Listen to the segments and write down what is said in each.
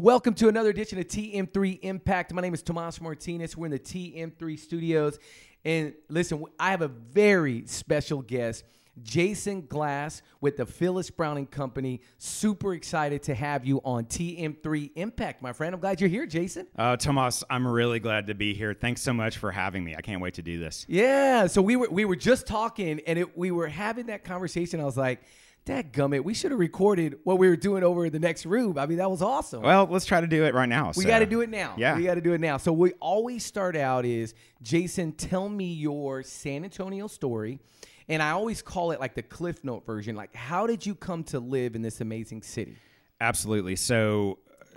Welcome to another edition of TM3 Impact. My name is Tomas Martinez. We're in the TM3 studios. And listen, I have a very special guest, Jason Glass with the Phyllis Browning Company. Super excited to have you on TM3 Impact, my friend. I'm glad you're here, Jason. Uh, Tomas, I'm really glad to be here. Thanks so much for having me. I can't wait to do this. Yeah. So we were we were just talking and it, we were having that conversation. I was like, Dad gummit, we should have recorded what we were doing over in the next room. I mean, that was awesome. Well, let's try to do it right now. We so. got to do it now. Yeah. We got to do it now. So we always start out is Jason, tell me your San Antonio story. And I always call it like the Cliff Note version. Like, how did you come to live in this amazing city? Absolutely. So, uh,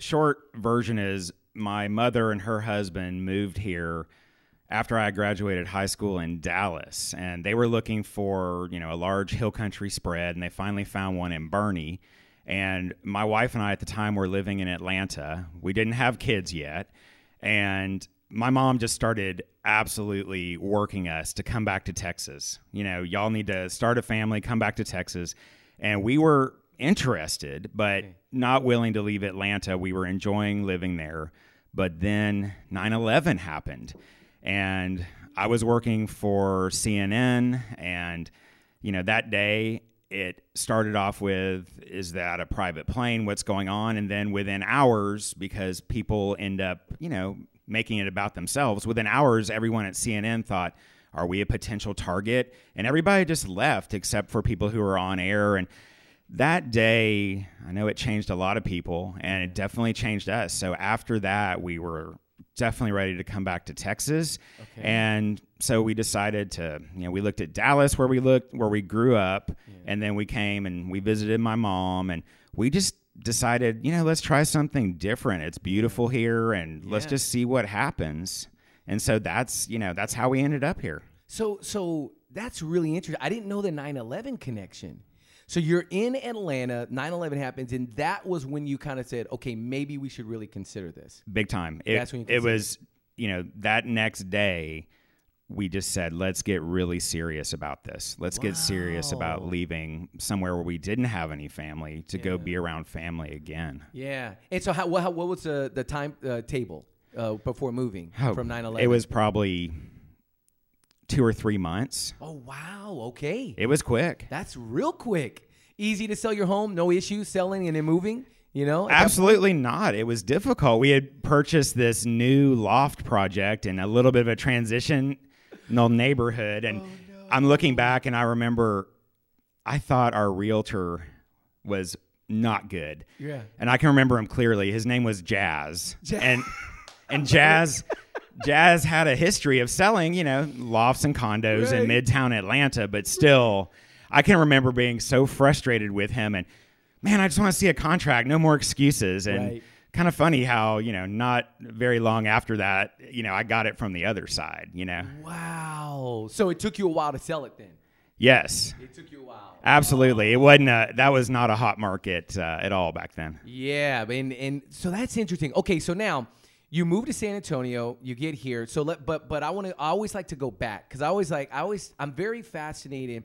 short version is my mother and her husband moved here after I graduated high school in Dallas, and they were looking for you know a large hill country spread, and they finally found one in Boerne. And my wife and I at the time were living in Atlanta. We didn't have kids yet, and my mom just started absolutely working us to come back to Texas. You know, y'all need to start a family, come back to Texas, and we were interested, but okay. not willing to leave Atlanta. We were enjoying living there. But then 9 11 happened and I was working for CNN, and you know that day it started off with is that a private plane? What's going on? And then within hours because people end up you know making it about themselves within hours everyone at cnn thought are we a potential target? And everybody just left except for people who were on air. And that day i know it changed a lot of people and it definitely changed us. So after that we were definitely ready to come back to Texas. Okay. And so we decided to, you know, we looked at Dallas where we looked where we grew up yeah. and then we came and we visited my mom and we just decided, you know, let's try something different. It's beautiful here and yeah. let's just see what happens. And so that's, you know, that's how we ended up here. So so that's really interesting. I didn't know the 9/11 connection. So you're in Atlanta, 9/11 happens, and that was when you kind of said, okay, maybe we should really consider this. Big time. It, That's when you it was, you know, that next day, we just said, let's get really serious about this. Let's wow. get serious about leaving somewhere where we didn't have any family to yeah. go be around family again. Yeah. And so, how, what, what was the, the time uh, table uh, before moving oh, from 9 11? It was probably two or three months. Oh wow, okay. It was quick. That's real quick. Easy to sell your home, no issues selling and then moving. You know, absolutely not. It was difficult. We had purchased this new loft project in a little bit of a transitional neighborhood, and oh, no. I'm looking back and I remember I thought our realtor was not good. Yeah, and I can remember him clearly. His name was Jazz, Jazz. and and Jazz. Jazz had a history of selling, you know, lofts and condos right. in Midtown Atlanta, but still, I can remember being so frustrated with him and, man, I just want to see a contract, no more excuses. And right. kind of funny how, you know, not very long after that, you know, I got it from the other side, you know. Wow. So it took you a while to sell it then? Yes. It took you a while. Absolutely. It wasn't a, that was not a hot market uh, at all back then. Yeah. And, and so that's interesting. Okay. So now, you move to San Antonio, you get here. So let, but but I want to. I always like to go back because I always like. I always. I'm very fascinated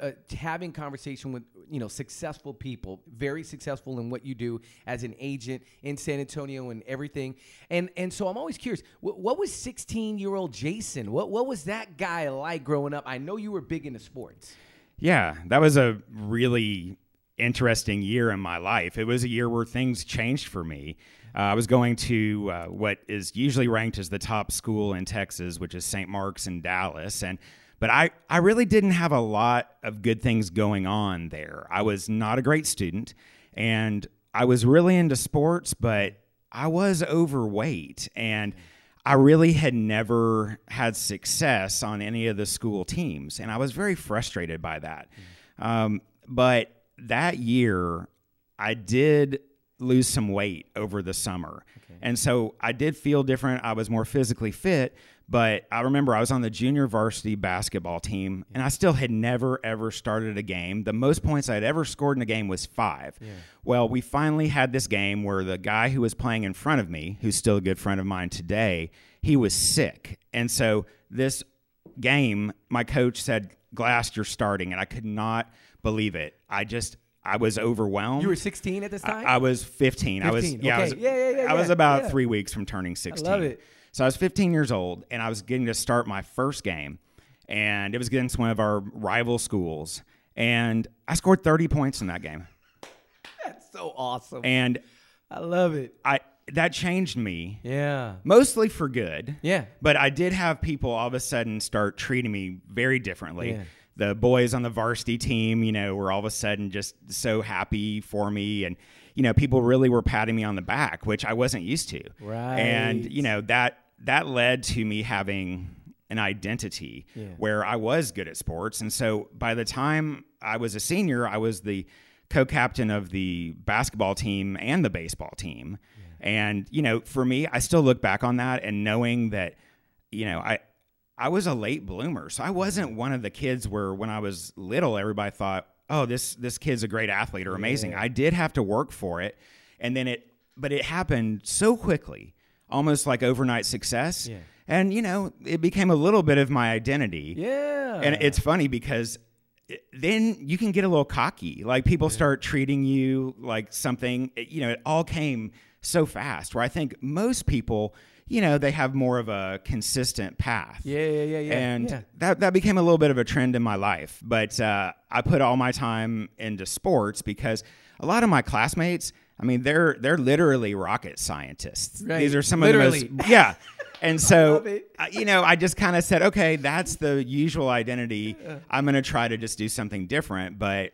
uh, having conversation with you know successful people, very successful in what you do as an agent in San Antonio and everything. And and so I'm always curious. What, what was 16 year old Jason? What what was that guy like growing up? I know you were big into sports. Yeah, that was a really interesting year in my life. It was a year where things changed for me. Uh, I was going to uh, what is usually ranked as the top school in Texas, which is St. Mark's in Dallas, and but I, I really didn't have a lot of good things going on there. I was not a great student, and I was really into sports, but I was overweight, and I really had never had success on any of the school teams, and I was very frustrated by that. Um, but that year, I did lose some weight over the summer. Okay. And so I did feel different. I was more physically fit, but I remember I was on the junior varsity basketball team and I still had never ever started a game. The most points I'd ever scored in a game was 5. Yeah. Well, we finally had this game where the guy who was playing in front of me, who's still a good friend of mine today, he was sick. And so this game, my coach said, "Glass, you're starting." And I could not believe it. I just I was overwhelmed. You were 16 at this time. I, I was 15. I was 15, yeah, I was, Yeah, yeah, yeah, I was about yeah. three weeks from turning 16. love it. So I was 15 years old, and I was getting to start my first game, and it was against one of our rival schools, and I scored 30 points in that game, That's so awesome. and I love it. I that changed me Yeah. mostly for good. Yeah. But I did have people all of a sudden start treating me very differently. Yeah. The boys on the varsity team, you know, were all of a sudden just so happy for me. And, you know, people really were patting me on the back, which I wasn't used to. Right. And, you know, that that led to me having an identity Yeah. where I was good at sports. And so by the time I was a senior, I was the co-captain of the basketball team and the baseball team. And, you know, for me, I still look back on that and knowing that, you know, I I was a late bloomer. So I wasn't mm-hmm. one of the kids where when I was little everybody thought, "Oh, this this kid's a great athlete or amazing." I did have to work for it. And then it but it happened so quickly, almost like overnight success. Yeah. And, you know, it became a little bit of my identity. Yeah. And it's funny because then you can get a little cocky. Like people start treating you like something, you know, it all came so fast where I think most people, you know, they have more of a consistent path. yeah, yeah, yeah, yeah. And yeah. that, that became a little bit of a trend in my life. But uh, I put all my time into sports because a lot of my classmates, I mean, they're they're literally rocket scientists. Right. These are some Literally. of the most yeah. And so, it. uh, you know, I just kind of said, okay, that's the usual identity. I'm going to try to just do something different. But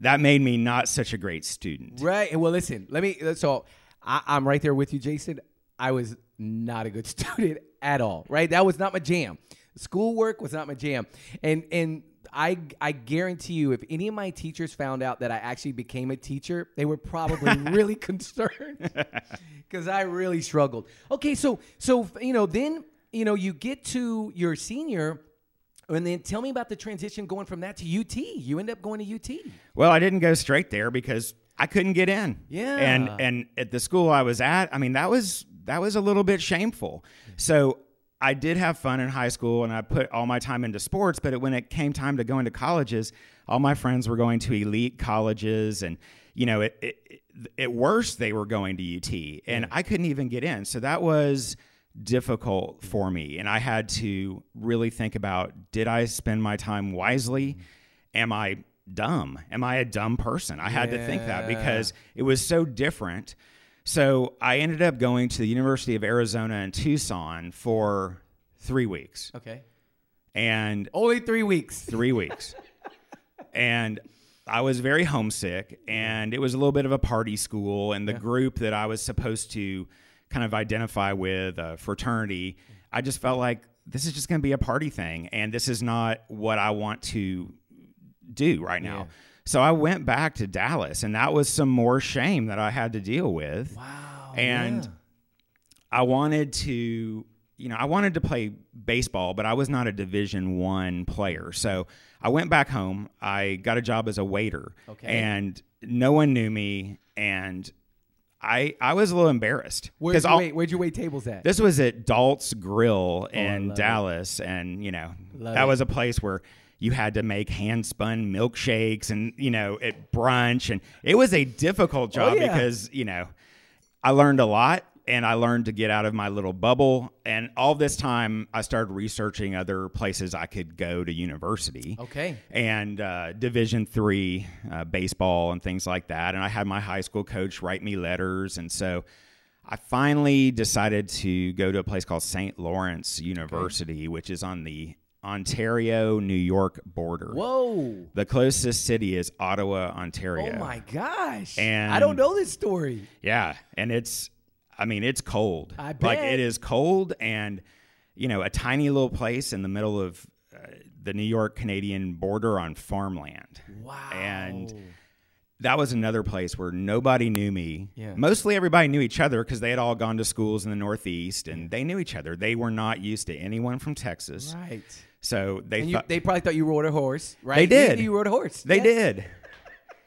that made me not such a great student. Right. And well, listen, let me. So I, I'm right there with you, Jason. I was not a good student at all. Right. That was not my jam. Schoolwork was not my jam. And and I I guarantee you, if any of my teachers found out that I actually became a teacher, they were probably really concerned because I really struggled. Okay, so so you know then you know you get to your senior. And then tell me about the transition going from that to UT. You end up going to UT. Well, I didn't go straight there because I couldn't get in. Yeah. And and at the school I was at, I mean, that was that was a little bit shameful. So I did have fun in high school and I put all my time into sports, but it, when it came time to go into colleges, all my friends were going to elite colleges and you know, it, it, at worst they were going to UT and I couldn't even get in. So that was difficult for me and I had to really think about did I spend my time wisely? Am I dumb? Am I a dumb person? I had to think that because it was so different. So I ended up going to the University of Arizona in Tucson for three weeks. Okay. And Only three weeks. three weeks. and I was very homesick, and it was a little bit of a party school. And the group that I was supposed to kind of identify with, a fraternity, I just felt like this is just going to be a party thing, and this is not what I want to do right now. Yeah. So I went back to Dallas, and that was some more shame that I had to deal with. Wow. And yeah. I wanted to, you know, I wanted to play baseball, but I was not a Division One player. So I went back home. I got a job as a waiter, Okay. and no one knew me, and I I was a little embarrassed Where'd you, wait, where'd you wait tables at? this was at Dalt's Grill oh, in love it. Dallas, and you know Love that it. was a place where you had to make hand spun milkshakes, and you know at brunch, and it was a difficult job Oh, yeah. because you know I learned a lot, and I learned to get out of my little bubble, and all this time I started researching other places I could go to university okay. and uh, Division three uh, baseball and things like that. And I had my high school coach write me letters, and so I finally decided to go to a place called St. Lawrence University, which is on the Ontario New York border. Whoa. The closest city is Ottawa, Ontario. Oh my gosh. And- I don't know this story. Yeah, and it's I mean, it's cold. I bet. Like it is cold and you know, a tiny little place in the middle of uh, the New York Canadian border on farmland. Wow. And that was another place where nobody knew me. Yeah. Mostly everybody knew each other because they had all gone to schools in the Northeast and they knew each other. They were not used to anyone from Texas. right. So they you, thought they probably thought you rode a horse, right? They did. You, rode a horse. they Yeah. did.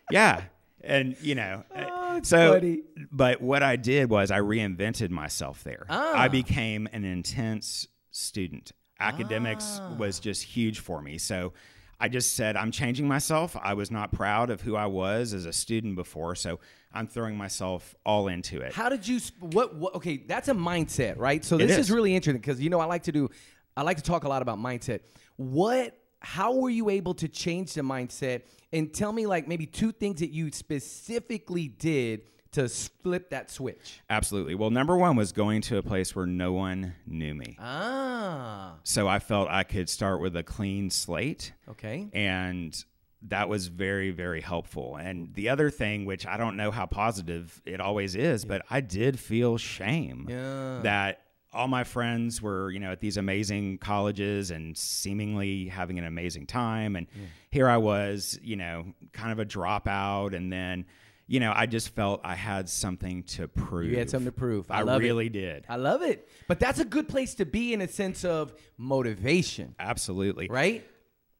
Yeah. And you know, Oh, so funny. but what I did was I reinvented myself there. Ah. I became an intense student. Academics Ah. was just huge for me. So I just said, I'm changing myself. I was not proud of who I was as a student before. So I'm throwing myself all into it. How did you? What? what okay, that's a mindset, right? So this is. is. really interesting because you know I like to do, I like to talk a lot about mindset. What? How were you able to change the mindset? And tell me, like maybe two things that you specifically did to flip that switch. Absolutely. Well, number one was going to a place where no one knew me. Ah, So I felt I could start with a clean slate. okay. and that was very very helpful and the other thing which i don't know how positive it always is but i did feel shame Yeah. that all my friends were you know at these amazing colleges and seemingly having an amazing time and here i was you know kind of a dropout and then you know i just felt i had something to prove You had something to prove. I, i, love really it. did I love it. But that's a good place to be in a sense of motivation, absolutely right?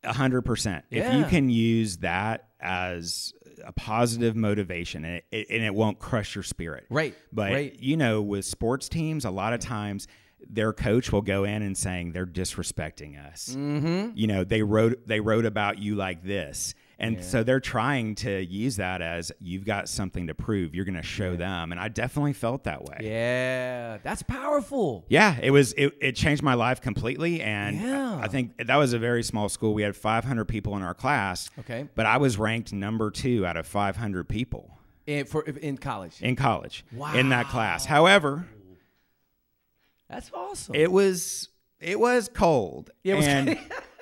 A hundred percent. If you can use that as a positive motivation, and it, and it won't crush your spirit, Right, But right. you know, with sports teams, a lot of times their coach will go in and saying they're disrespecting us. Mm-hmm. You know, they wrote they wrote about you like this, and so they're trying to use that as you've got something to prove. You're going to show them, and I definitely felt that way. Yeah, that's powerful. Yeah, it was. It, it changed my life completely, and Yeah. I think that was a very small school. We had 500 people in our class. Okay. but I was ranked number two out of 500 people In, for in college. in college Wow. in that class. However, That's awesome. it was it was cold, Yeah, it was and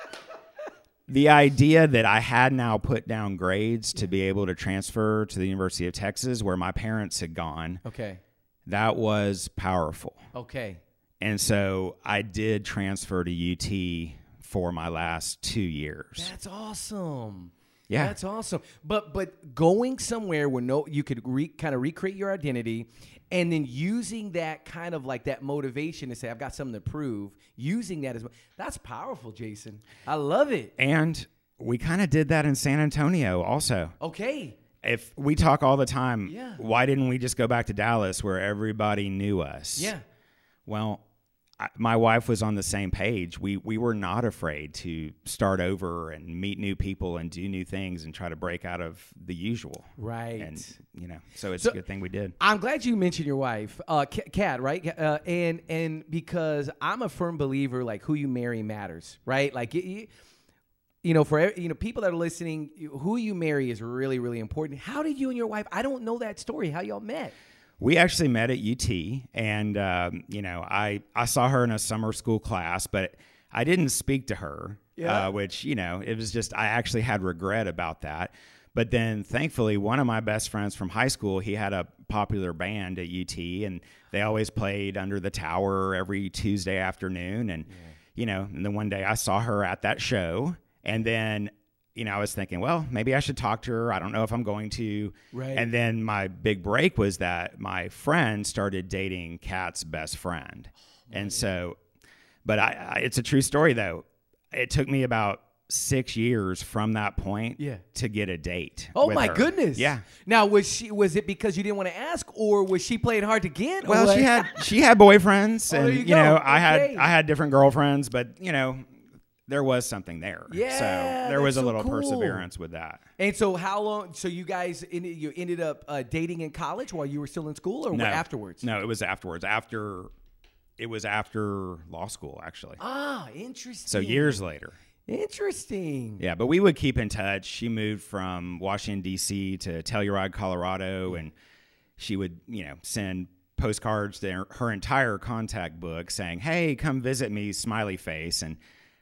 the idea that I had now put down grades to be able to transfer to the University of Texas, where my parents had gone, okay. that was powerful. Okay. And so I did transfer to UT for my last two years. That's awesome. Yeah. That's awesome. But but going somewhere where no you could re, kind of recreate your identity and then using that kind of like that motivation to say I've got something to prove, using that as that's powerful, Jason. I love it. And we kind of did that in San Antonio also. Okay. If we talk all the time, Yeah. why didn't we just go back to Dallas where everybody knew us? Yeah. Well, I, my wife was on the same page. We we were not afraid to start over and meet new people and do new things and try to break out of the usual. Right. And you know, so it's So- a good thing we did. I'm glad you mentioned your wife, uh, Kat, right? Uh, and and because I'm a firm believer, like who you marry matters, right? Like you, you, you know, for you know people that are listening, who you marry is really really important. How did you and your wife? I don't know that story. How y'all met? We actually met at UT, and um, you know, I I saw her in a summer school class, but I didn't speak to her, Yeah. uh, which you know, it was just I actually had regret about that. But then, thankfully, one of my best friends from high school, he had a popular band at UT, and they always played under the tower every Tuesday afternoon. And you know, and then one day I saw her at that show, and then. You know, I was thinking, well, maybe I should talk to her. I don't know if I'm going to. Right. And then my big break was that my friend started dating Kat's best friend. Oh, and so, but I, I, it's a true story though. It took me about six years from that point Yeah. to get a date. Oh my her. goodness! Yeah. Now was she? Was it because you didn't want to ask, or was she playing hard to get? Well, what? she had she had boyfriends, Oh, and you, you know I had I had different girlfriends, but you know there was something there. Yeah, so there was a so little cool. perseverance with that. And so, how long? So you guys ended, you ended up uh, dating in college while you were still in school, or No, afterwards? No, it was afterwards. After it was after law school, actually. Ah, interesting. So years later. Interesting. Yeah, but we would keep in touch. She moved from Washington D.C. to Telluride, Colorado, and she would, you know, send postcards to her, her entire contact book saying, "Hey, come visit me," smiley face, and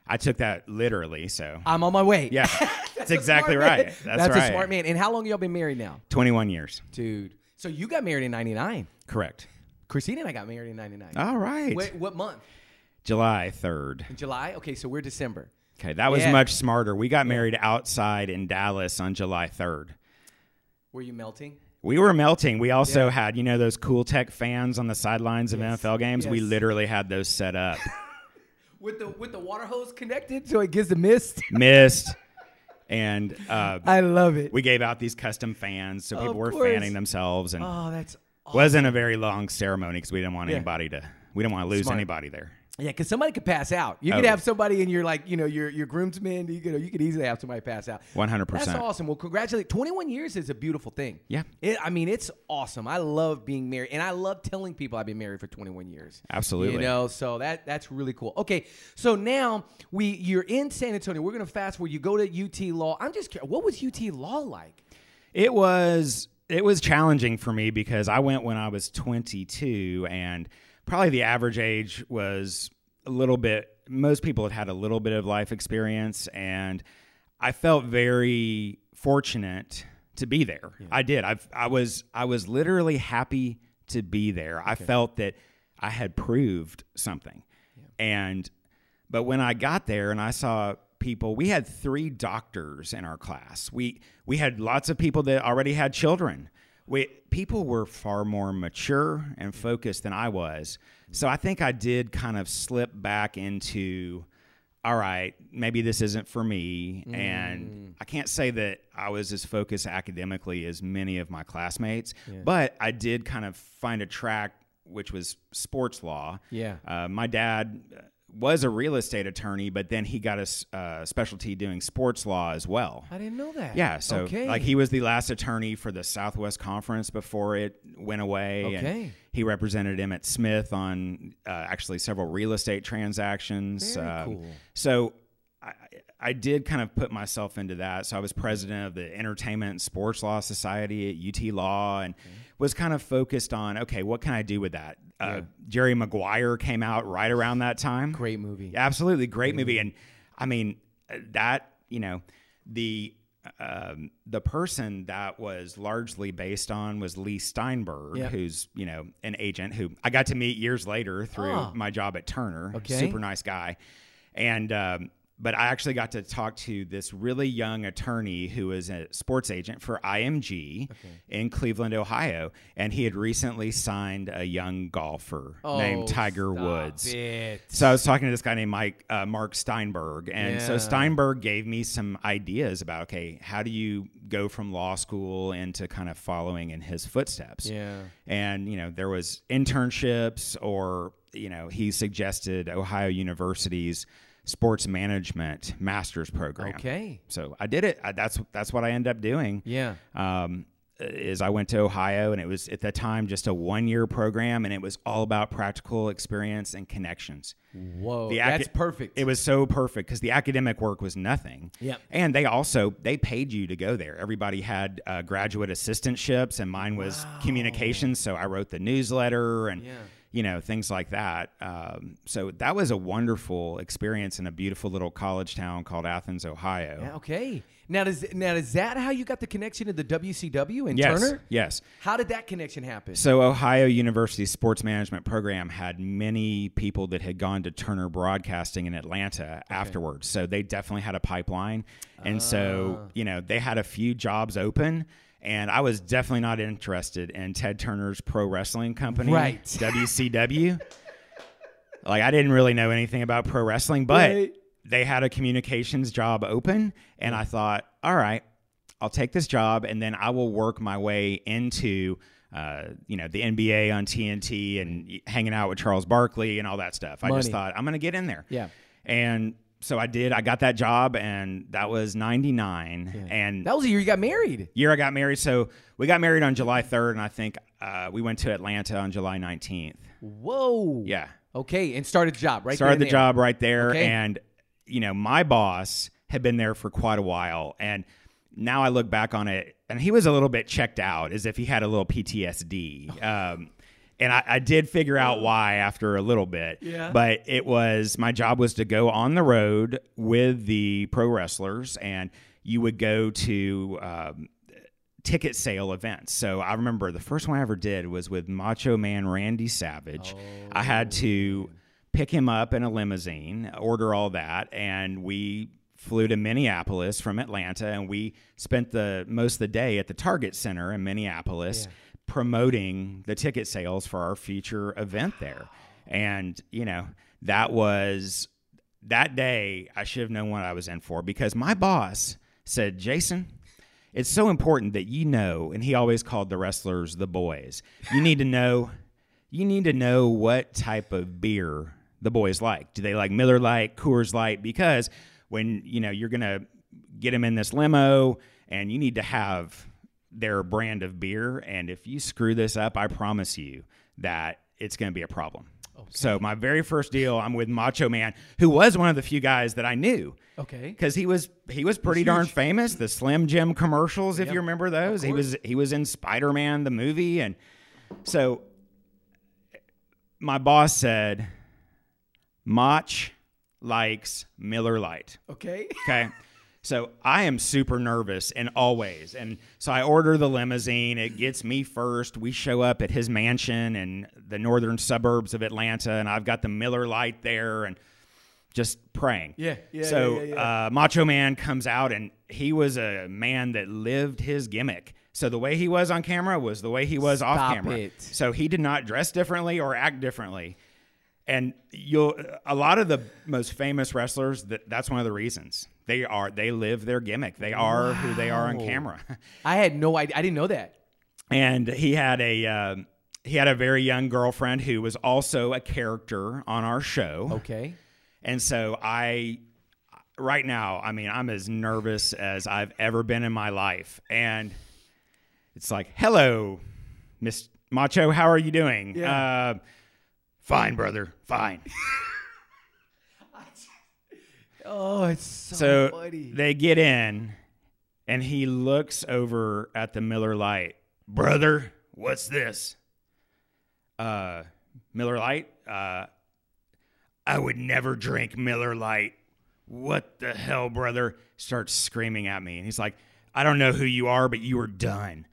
I took that literally. So I'm on my way. yeah, that's exactly right. That's, That's right. a smart man. And how long y'all been married now, Twenty-one years, dude? So you got married in '99. correct. Christina and I got married in '99. All right, Wait, what month? July third. In July. Okay, so we're December. Okay, that was Yeah. much smarter. We got married outside in Dallas on July third. Were you melting? We were melting. We also Yeah. had, you know, those cool tech fans on the sidelines of Yes. NFL games. We literally had those set up. With the with the water hose connected, so it gives the mist. Mist. And uh, I love it. we gave out these custom fans so people were course. fanning themselves. And oh, that's wasn't a very long ceremony because we didn't want Yeah. anybody to, we didn't want to lose Smart. anybody there. Yeah, because somebody could pass out. You could Oh. have somebody in your like, you know, your your groomsmen. You could you could easily have somebody pass out. 100%. That's awesome. Well, congratulate. Twenty one years is a beautiful thing. Yeah. It, I mean, it's awesome. I love being married, and I love telling people I've been married for twenty one years. Absolutely. You know, so that that's really cool. Okay, so now we you're in San Antonio. We're gonna fast where you go to UT Law. I'm just curious, what was UT Law like? It was it was challenging for me because I went when I was 22 and probably the average age was a little bit most people had had a little bit of life experience and I felt very fortunate to be there. I did. I I was I was literally happy to be there. I felt that I had proved something. And but when I got there and I saw people, we had three doctors in our class. We we had lots of people that already had children. We people were far more mature and focused than I was. So I think I did kind of slip back into all right, maybe this isn't for me. And I can't say that I was as focused academically as many of my classmates, but I did kind of find a track which was sports law. Yeah. Uh, my dad was a real estate attorney, but then he got a uh, specialty doing sports law as well. I didn't know that. Yeah, so okay. like he was the last attorney for the Southwest Conference before it went away. and Okay. he represented Emmitt Smith on uh, actually several real estate transactions. Very Um, cool. So I, I did kind of put myself into that. So I was president of the Entertainment and Sports Law Society at UT Law and was kind of focused on okay, what can I do with that? Uh, Jerry Maguire came out right around that time. Great movie. Absolutely great movie, and I mean uh, that you know the um, the person that was largely based on was Leigh Steinberg, Yeah. who's you know an agent who I got to meet years later through Ah. my job at Turner. Okay. Super nice guy, and um, but I actually got to talk to this really young attorney who was a sports agent for IMG in Cleveland, Ohio, and he had recently signed a young golfer Oh, named Tiger Woods. it. So I was talking to this guy named Mike uh, Mark Steinberg, and Yeah. so Steinberg gave me some ideas about okay, how do you go from law school into kind of following in his footsteps? Yeah. And you know there was internships, or you know he suggested Ohio University's sports management master's program. Okay. So I did it. I, that's that's what I ended up doing Yeah. um, is I went to Ohio and it was at that time just a one year program and it was all about practical experience and connections. Whoa. The that's perfect. It was so perfect because the academic work was nothing. Yep. And they also they paid you to go there. Everybody had uh, graduate assistantships and mine was communications. So I wrote the newsletter and Yeah. You know things like that. Um, so that was a wonderful experience in a beautiful little college town called Athens, Ohio. Yeah, okay. Now does now is that how you got the connection to the WCW and Yes. Turner? Yes. How did that connection happen? So Ohio University's sports management program had many people that had gone to Turner Broadcasting in Atlanta afterwards. So they definitely had a pipeline. And Ah. so, you know, they had a few jobs open and I was definitely not interested in Ted Turner's pro wrestling company, Right. WCW. like I didn't really know anything about pro wrestling, but Right. they had a communications job open and I thought, all right, I'll take this job and then I will work my way into uh, you know the NBA on TNT and hanging out with Charles Barkley and all that stuff. I just thought I'm going to get in there. Yeah. And so I did. I got that job and that was 99 and that was the year you got married. year I got married. So we got married on July 3rd and I think uh, we went to Atlanta on July 19th. Whoa. Yeah. Okay, and started the job right. started the there. job right there Okay. and you know my boss had been there for quite a while and now i look back on it and he was a little bit checked out as if he had a little ptsd um, and I, I did figure out why after a little bit Yeah. but it was my job was to go on the road with the pro wrestlers and you would go to um, ticket sale events. So I remember the first one I ever did was with Macho Man Randy Savage. I had to pick him up in a limousine, order all that, and we flew to Minneapolis from Atlanta and we spent the most of the day at the Target Center in Minneapolis promoting the ticket sales for our future event there. And, you know, that was that day I should have known what I was in for because my boss said, Jason, it's so important that you know, and he always called the wrestlers the boys. You need to know, you need to know what type of beer the boys like. Do they like Miller Lite, Coors Light? Because when you know you're gonna get them in this limo, and you need to have their brand of beer, and if you screw this up, I promise you that it's going to be a problem. Okay. So my very first deal, I'm with Macho Man, who was one of the few guys that I knew. Okay. Because he was he was pretty darn famous. The Slim Jim commercials, if yep. you remember those, he was he was in Spider Man the movie, and so my boss said, Mach likes Miller Lite. Okay. Okay. So I am super nervous and always. And so I order the limousine. It gets me first. We show up at his mansion in the northern suburbs of Atlanta, and I've got the Miller Lite there and just praying. Yeah, yeah. So yeah, yeah, yeah. Uh, Macho Man comes out, and he was a man that lived his gimmick. So the way he was on camera was the way he was Stop off camera. It. So he did not dress differently or act differently. And you'll a lot of the most famous wrestlers that that's one of the reasons they are they live their gimmick. They are wow. who they are on camera. I had no idea. I didn't know that. And he had a uh, he had a very young girlfriend who was also a character on our show. Okay. And so I right now, I mean, I'm as nervous as I've ever been in my life. And it's like, "Hello, Miss Macho, how are you doing?" Yeah. Uh, fine, brother. Fine. Oh, it's so, so funny. they get in, and he looks over at the Miller Lite. Brother, what's this? Uh, Miller Lite? Uh, I would never drink Miller Lite. What the hell, brother? Starts screaming at me, and he's like, "I don't know who you are, but you are done."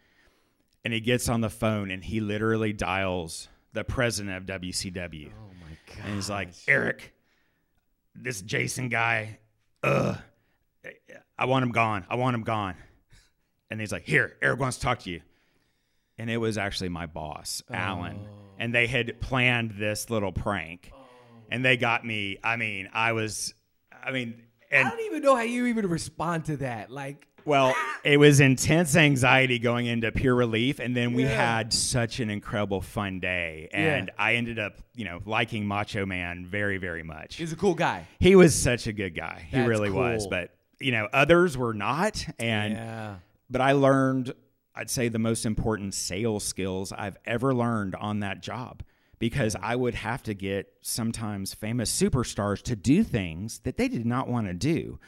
And he gets on the phone, and he literally dials the president of WCW. Oh my god! And he's like, "Eric." This Jason guy, ugh, I want him gone. I want him gone. And he's like, here, Eric wants to talk to you. And it was actually my boss, oh. Alan. And they had planned this little prank. Oh. And they got me. I mean, I was, I mean, and I don't even know how you even respond to that. Like, well, it was intense anxiety going into pure relief, and then we yeah. had such an incredible fun day, and yeah. I ended up, you know, liking Macho Man very, very much. He's a cool guy. He was such a good guy. That's he really cool. was, but you know, others were not, and yeah. but I learned, I'd say, the most important sales skills I've ever learned on that job because I would have to get sometimes famous superstars to do things that they did not want to do.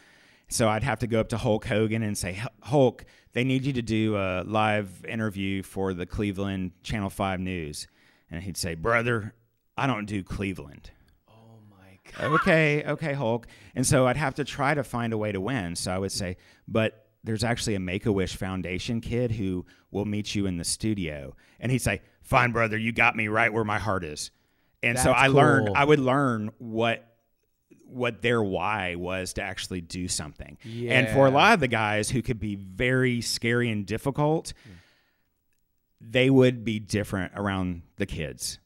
So I'd have to go up to Hulk Hogan and say, Hulk, they need you to do a live interview for the Cleveland Channel 5 News. And he'd say, Brother, I don't do Cleveland. Oh my God. Okay, okay, Hulk. And so I'd have to try to find a way to win. So I would say, But there's actually a Make a Wish Foundation kid who will meet you in the studio. And he'd say, Fine, brother, you got me right where my heart is. And That's so I cool. learned, I would learn what what their why was to actually do something. Yeah. And for a lot of the guys who could be very scary and difficult, they would be different around the kids.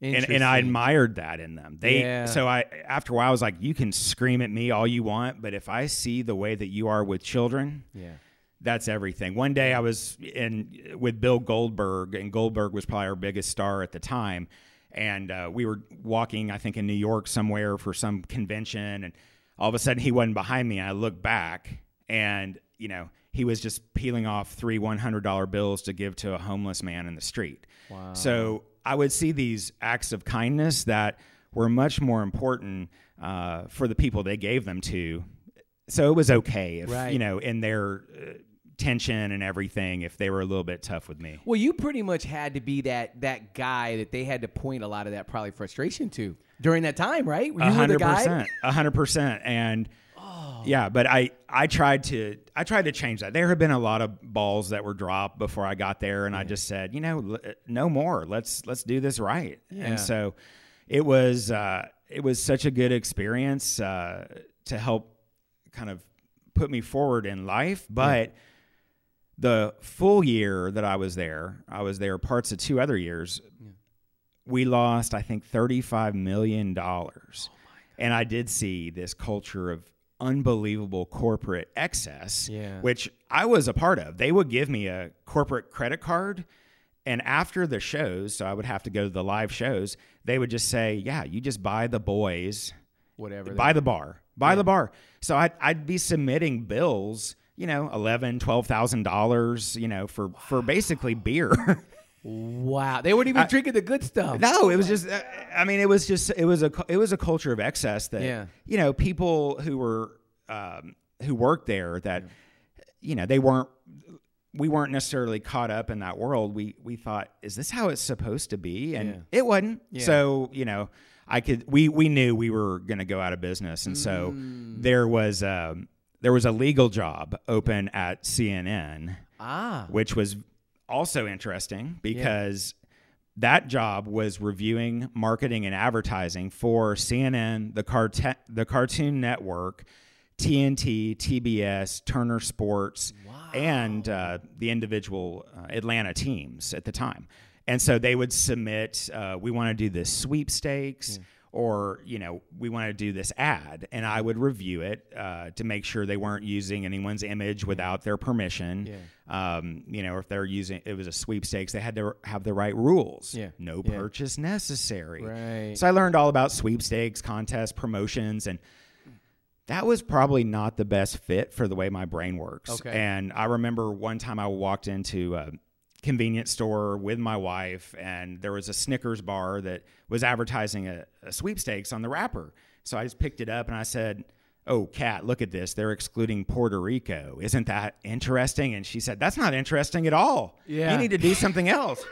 And, and I admired that in them. They Yeah. so I after a while I was like, you can scream at me all you want, but if I see the way that you are with children, Yeah. that's everything. One day I was in with Bill Goldberg, and Goldberg was probably our biggest star at the time. And uh, we were walking, I think, in New York somewhere for some convention, and all of a sudden he wasn't behind me. And I looked back, and you know he was just peeling off three one hundred dollar bills to give to a homeless man in the street. Wow. So I would see these acts of kindness that were much more important uh, for the people they gave them to. So it was okay if Right. you know in their uh, tension and everything if they were a little bit tough with me. Well, you pretty much had to be that that guy that they had to point a lot of that probably frustration to during that time, right? Were A you were the hundred guy? percent, a hundred percent, and yeah, but I I tried to I tried to change that. There have been a lot of balls that were dropped before I got there, and I just said, you know, l- no more. Let's let's do this right. Yeah. And so it was uh, it was such a good experience uh, to help kind of put me forward in life, but. The full year that I was there, I was there parts of two other years. We lost, I think, thirty-five million dollars, oh and I did see this culture of unbelievable corporate excess, Yeah. which I was a part of. They would give me a corporate credit card, and after the shows, so I would have to go to the live shows, they would just say, Yeah, you just buy the boys, Whatever. buy the bar, buy Yeah. the bar. So I'd, I'd be submitting bills, you know, eleven, twelve thousand dollars, you know, for for basically beer. wow. They weren't even drinking the good stuff. no, it was just. uh, I mean, it was just. It was a. It was a culture of excess that. Yeah. You know, people who were um, who worked there that, you know, they weren't. We weren't necessarily caught up in that world. We we thought, is this how it's supposed to be? And Yeah. it wasn't. Yeah. So you know, I could. We we knew we were going to go out of business, and so Mm. there was um, there was a legal job open at CNN ah. which was also interesting because that job was reviewing marketing and advertising for CNN, the cart- the Cartoon Network, TNT, TBS, Turner Sports, and uh, the individual uh, Atlanta teams at the time. And so they would submit, uh, we want to do this sweepstakes. Or you know we want to do this ad, and I would review it uh, to make sure they weren't using anyone's image without their permission. Yeah. Um, you know, if they're using it was a sweepstakes, they had to have the right rules. Yeah. No Yeah. purchase necessary. Right. So I learned all about sweepstakes, contests, promotions, and that was probably not the best fit for the way my brain works. Okay. And I remember one time I walked into a convenience store with my wife, and there was a Snickers bar that was advertising a, a sweepstakes on the wrapper. So I just picked it up and I said, Oh, Kat, look at this. They're excluding Puerto Rico. Isn't that interesting? And she said, That's not interesting at all. Yeah. You need to do something else.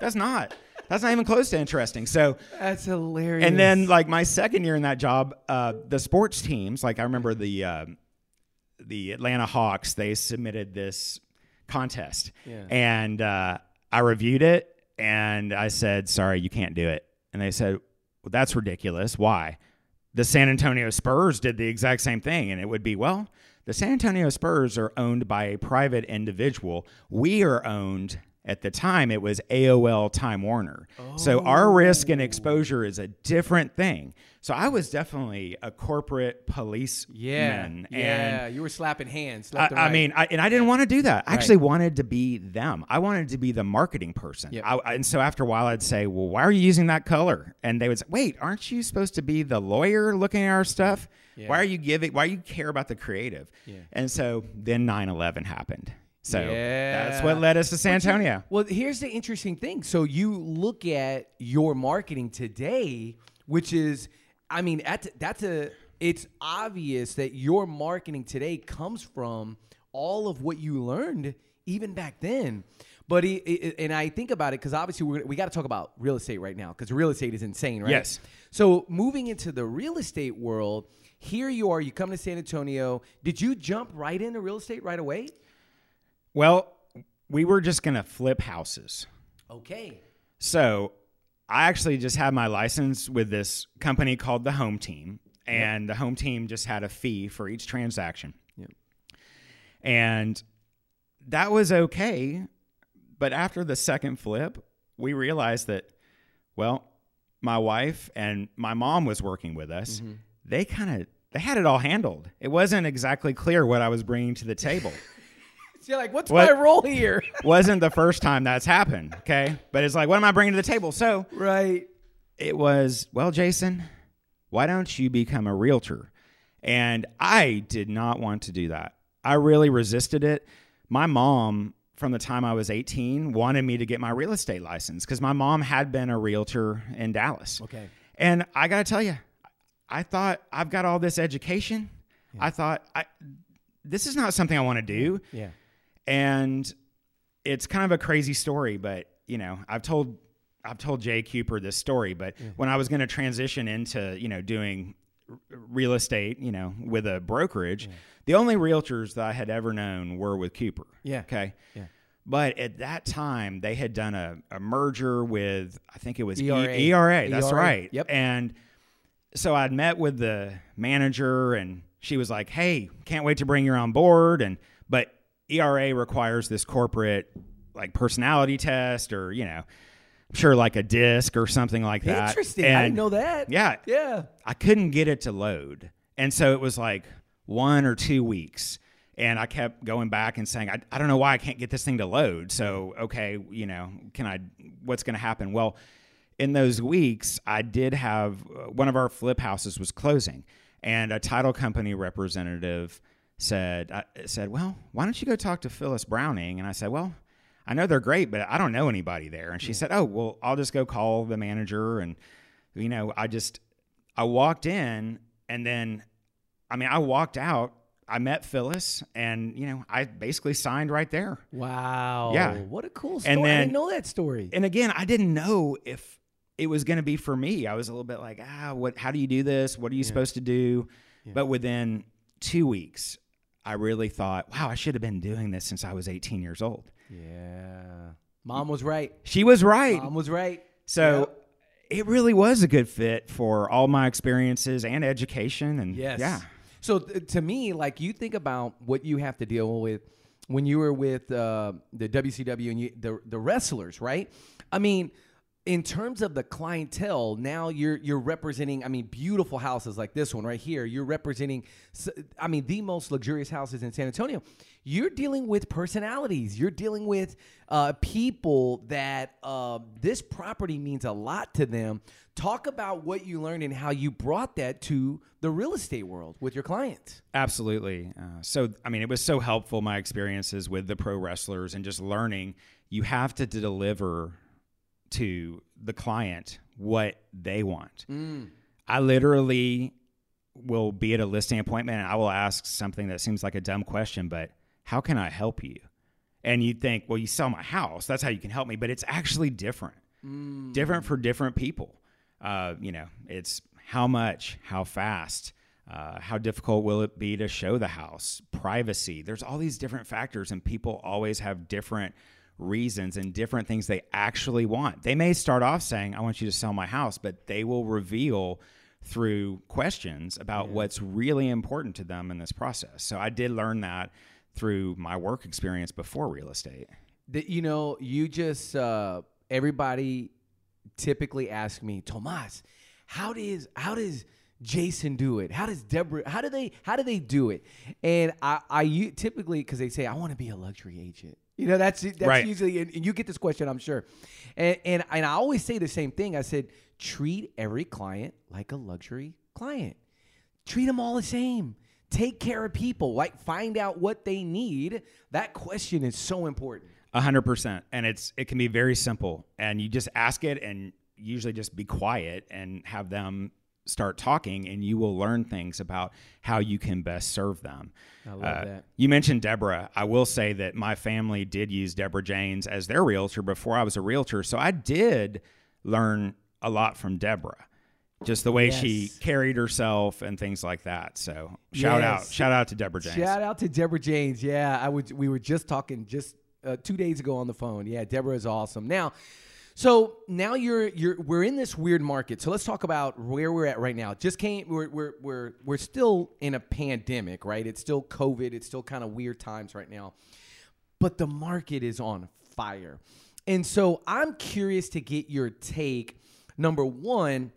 That's not. That's not even close to interesting. So That's hilarious. and then like my second year in that job, uh, the sports teams, like I remember the uh, the Atlanta Hawks, they submitted this contest, Yeah. and uh, I reviewed it, and I said, "Sorry, you can't do it." And they said, "Well, that's ridiculous. Why?" The San Antonio Spurs did the exact same thing, and it would be well. The San Antonio Spurs are owned by a private individual. We are owned at the time it was AOL Time Warner. So our risk and exposure is a different thing. So I was definitely a corporate policeman. yeah, and yeah, you were slapping hands. I, and I mean, I, and I didn't want to do that. I Right. actually wanted to be them. I wanted to be the marketing person. Yep. I, and so after a while, I'd say, "Well, why are you using that color?" And they would say, "Wait, aren't you supposed to be the lawyer looking at our stuff? Yeah. Why are you giving? Why you care about the creative?" Yeah. And so then 9/11 happened. So Yeah. that's what led us to San Antonio. Well, here's the interesting thing. So you look at your marketing today, which is, I mean, at, that's a. It's obvious that your marketing today comes from all of what you learned even back then. But it, it- and I think about it because obviously we're, we got to talk about real estate right now because real estate is insane, right? Yes. So moving into the real estate world, here you are. You come to San Antonio. Did you jump right into real estate right away? Well, we were just gonna flip houses. Okay. So I actually just had my license with this company called the Home Team, and the Home Team just had a fee for each transaction. Yep. And that was okay. But after the second flip, we realized that, well, my wife and my mom was working with us. Mm-hmm. They kind of they had it all handled. It wasn't exactly clear what I was bringing to the table. You're like, what's What- my role here? wasn't the first time that's happened, okay? But it's like, what am I bringing to the table? So right. it was, well, Jason, why don't you become a realtor? And I did not want to do that. I really resisted it. My mom, from the time I was 18, wanted me to get my real estate license because my mom had been a realtor in Dallas. Okay. And I got to tell you, I thought I've got all this education. I thought I, this is not something I want to do Yeah. And it's kind of a crazy story but you know i've told i've told jay Kuper this story but when i was going to transition into you know doing r- real estate you know with a brokerage the only realtors that i had ever known were with Kuper Yeah. okay Yeah. but at that time they had done a, a merger with i think it was E- ERA. era that's ERA. right Yep. and so I'd met with the manager and she was like, "Hey, can't wait to bring you on board." And but ERA requires this corporate like personality test or you know, I'm sure like a disc or something like that. Interesting. I didn't know that. Yeah, Yeah. I couldn't get it to load, and so it was like one or two weeks. And I kept going back and saying, I, I don't know why I can't get this thing to load. So, okay, you know, can I, what's going to happen? Well, in those weeks, I did have uh, one of our flip houses was closing, and a title company representative said, I, said, Well, why don't you go talk to Phyllis Browning? And I said, Well, I know they're great, but I don't know anybody there. And she yeah. said, Oh, well, I'll just go call the manager. And, you know, I just, I walked in and then, I mean, I walked out I met Phyllis, and you know, I basically signed right there. Wow! Yeah, what a cool story! And then, I didn't know that story. And again, I didn't know if it was going to be for me. I was a little bit like, ah, what? How do you do this? What are you yeah. supposed to do? Yeah. But within two weeks, I really thought, wow, I should have been doing this since I was 18 years old. Yeah, mom was right. She was right. Mom was right. So. It really was a good fit for all my experiences and education, and yes. yeah, so th- to me, like you think about what you have to deal with when you were with uh, the WCW and you, the the wrestlers, right? I mean, in terms of the clientele, now you're you're representing. I mean, beautiful houses like this one right here. You're representing. I mean, the most luxurious houses in San Antonio. You're dealing with personalities. You're dealing with uh, people that uh, this property means a lot to them. Talk about what you learned and how you brought that to the real estate world with your clients. Absolutely. Uh, so, I mean, it was so helpful my experiences with the pro wrestlers and just learning you have to deliver to the client what they want. Mm. I literally will be at a listing appointment and I will ask something that seems like a dumb question, but how can I help you? And you think, well, you sell my house. That's how you can help me. But it's actually different, mm. different for different people. Uh, you know, it's how much, how fast, uh, how difficult will it be to show the house, privacy. There's all these different factors, and people always have different reasons and different things they actually want. They may start off saying, I want you to sell my house, but they will reveal through questions about yeah. what's really important to them in this process. So I did learn that through my work experience before real estate. That you know, you just uh, everybody typically ask me, Tomas, how does how does Jason do it? How does Deborah? How do they? How do they do it? And I, I typically because they say I want to be a luxury agent. You know, that's that's right. usually, and you get this question, I'm sure. And, and and I always say the same thing. I said, treat every client like a luxury client. Treat them all the same. Take care of people. Like find out what they need. That question is so important. A hundred percent, and it's it can be very simple, and you just ask it, and usually just be quiet and have them start talking and you will learn things about how you can best serve them. I love uh, that. You mentioned Deborah. I will say that my family did use Deborah Janes as their realtor before I was a realtor. So I did learn a lot from Deborah. Just the way yes. she carried herself and things like that. So shout yes. out, shout out to Deborah Janes. Shout out to Deborah Janes. Yeah, I would. We were just talking just uh, two days ago on the phone. Yeah, Deborah is awesome. Now, so now you're you're we're in this weird market. So let's talk about where we're at right now. Just came we're we're we're we're still in a pandemic, right? It's still COVID. It's still kind of weird times right now. But the market is on fire. And so I'm curious to get your take. Number 1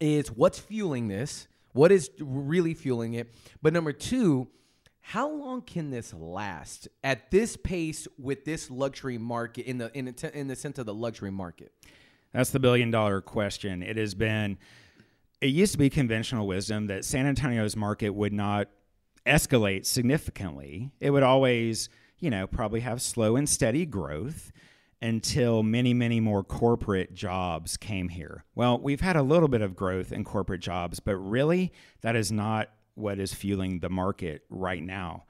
is what's fueling this? What is really fueling it? But number 2, how long can this last at this pace with this luxury market in the in the, in the sense of the luxury market? That's the billion dollar question. It has been it used to be conventional wisdom that San Antonio's market would not escalate significantly. It would always, you know, probably have slow and steady growth until many, many more corporate jobs came here. Well, we've had a little bit of growth in corporate jobs, but really that is not what is fueling the market right now.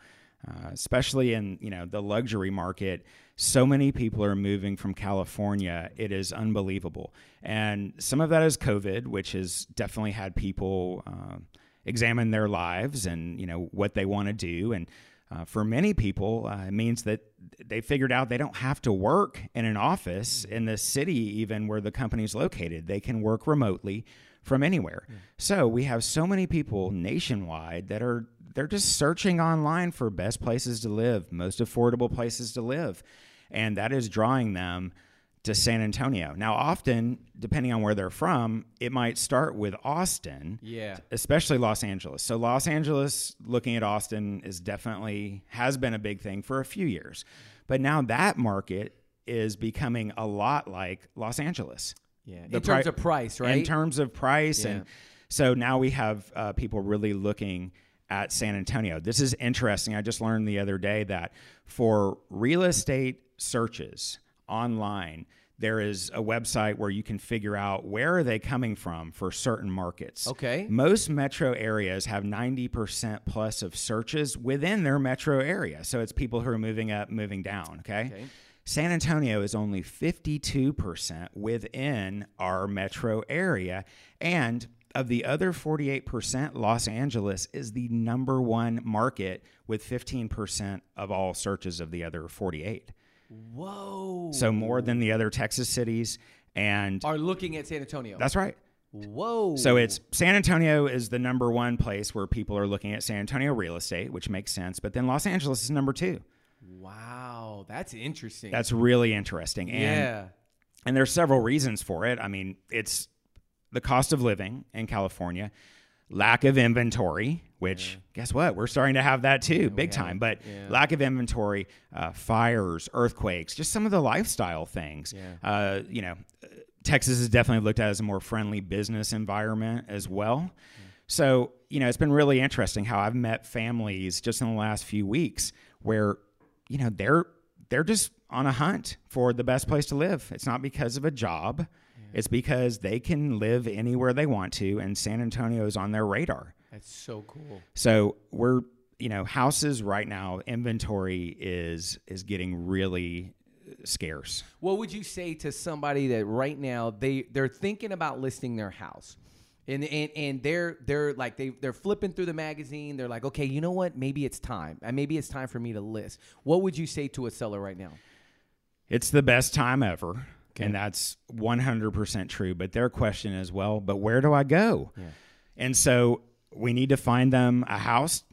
Uh, especially in you know the luxury market, so many people are moving from California. It is unbelievable, and some of that is COVID, which has definitely had people uh, examine their lives and you know what they want to do. And uh, for many people, uh, it means that they figured out they don't have to work in an office in the city, even where the company is located. They can work remotely from anywhere. Yeah. So we have so many people nationwide that are they're just searching online for best places to live, most affordable places to live, and that is drawing them to San Antonio. Now, often, depending on where they're from, it might start with Austin, Yeah. especially Los Angeles. So, Los Angeles, looking at Austin, is definitely has been a big thing for a few years. But now that market is becoming a lot like Los Angeles Yeah. In terms pri- of price, right? in terms of price. Yeah. And so now we have uh, people really looking at San Antonio. This is interesting. I just learned the other day that for real estate searches online, there is a website where you can figure out where are they coming from for certain markets. Okay. Most metro areas have 90% plus of searches within their metro area. So it's people who are moving up, moving down, okay? Okay. San Antonio is only 52% within our metro area. And of the other 48%, Los Angeles is the number one market with 15% of all searches of the other 48. Whoa. So more than the other Texas cities. And are looking at San Antonio. that's right. Whoa. So it's San Antonio is the number one place where people are looking at San Antonio real estate, which makes sense. But then Los Angeles is number two. wow. That's interesting. That's really interesting. And yeah. And there's several reasons for it. I mean, it's the cost of living in California, lack of inventory, which guess what? We're starting to have that too, big time. it. But Yeah. lack of inventory, uh, fires, earthquakes, just some of the lifestyle things. Yeah. Uh, you know, Texas is definitely looked at as a more friendly business environment as well. So, you know, it's been really interesting how I've met families just in the last few weeks where, you know, they're they're just on a hunt for the best place to live. It's not because of a job. It's because they can live anywhere they want to and San Antonio is on their radar. That's so cool. So, we're, you know, houses right now inventory is is getting really scarce. What would you say to somebody that right now they they're thinking about listing their house? And, and, and they're they're like they they're flipping through the magazine. They're like, okay, you know what? Maybe it's time. And maybe it's time for me to list. What would you say to a seller right now? It's the best time ever. And that's 100% true. But their question is, well, but where do I go? And so we need to find them a house.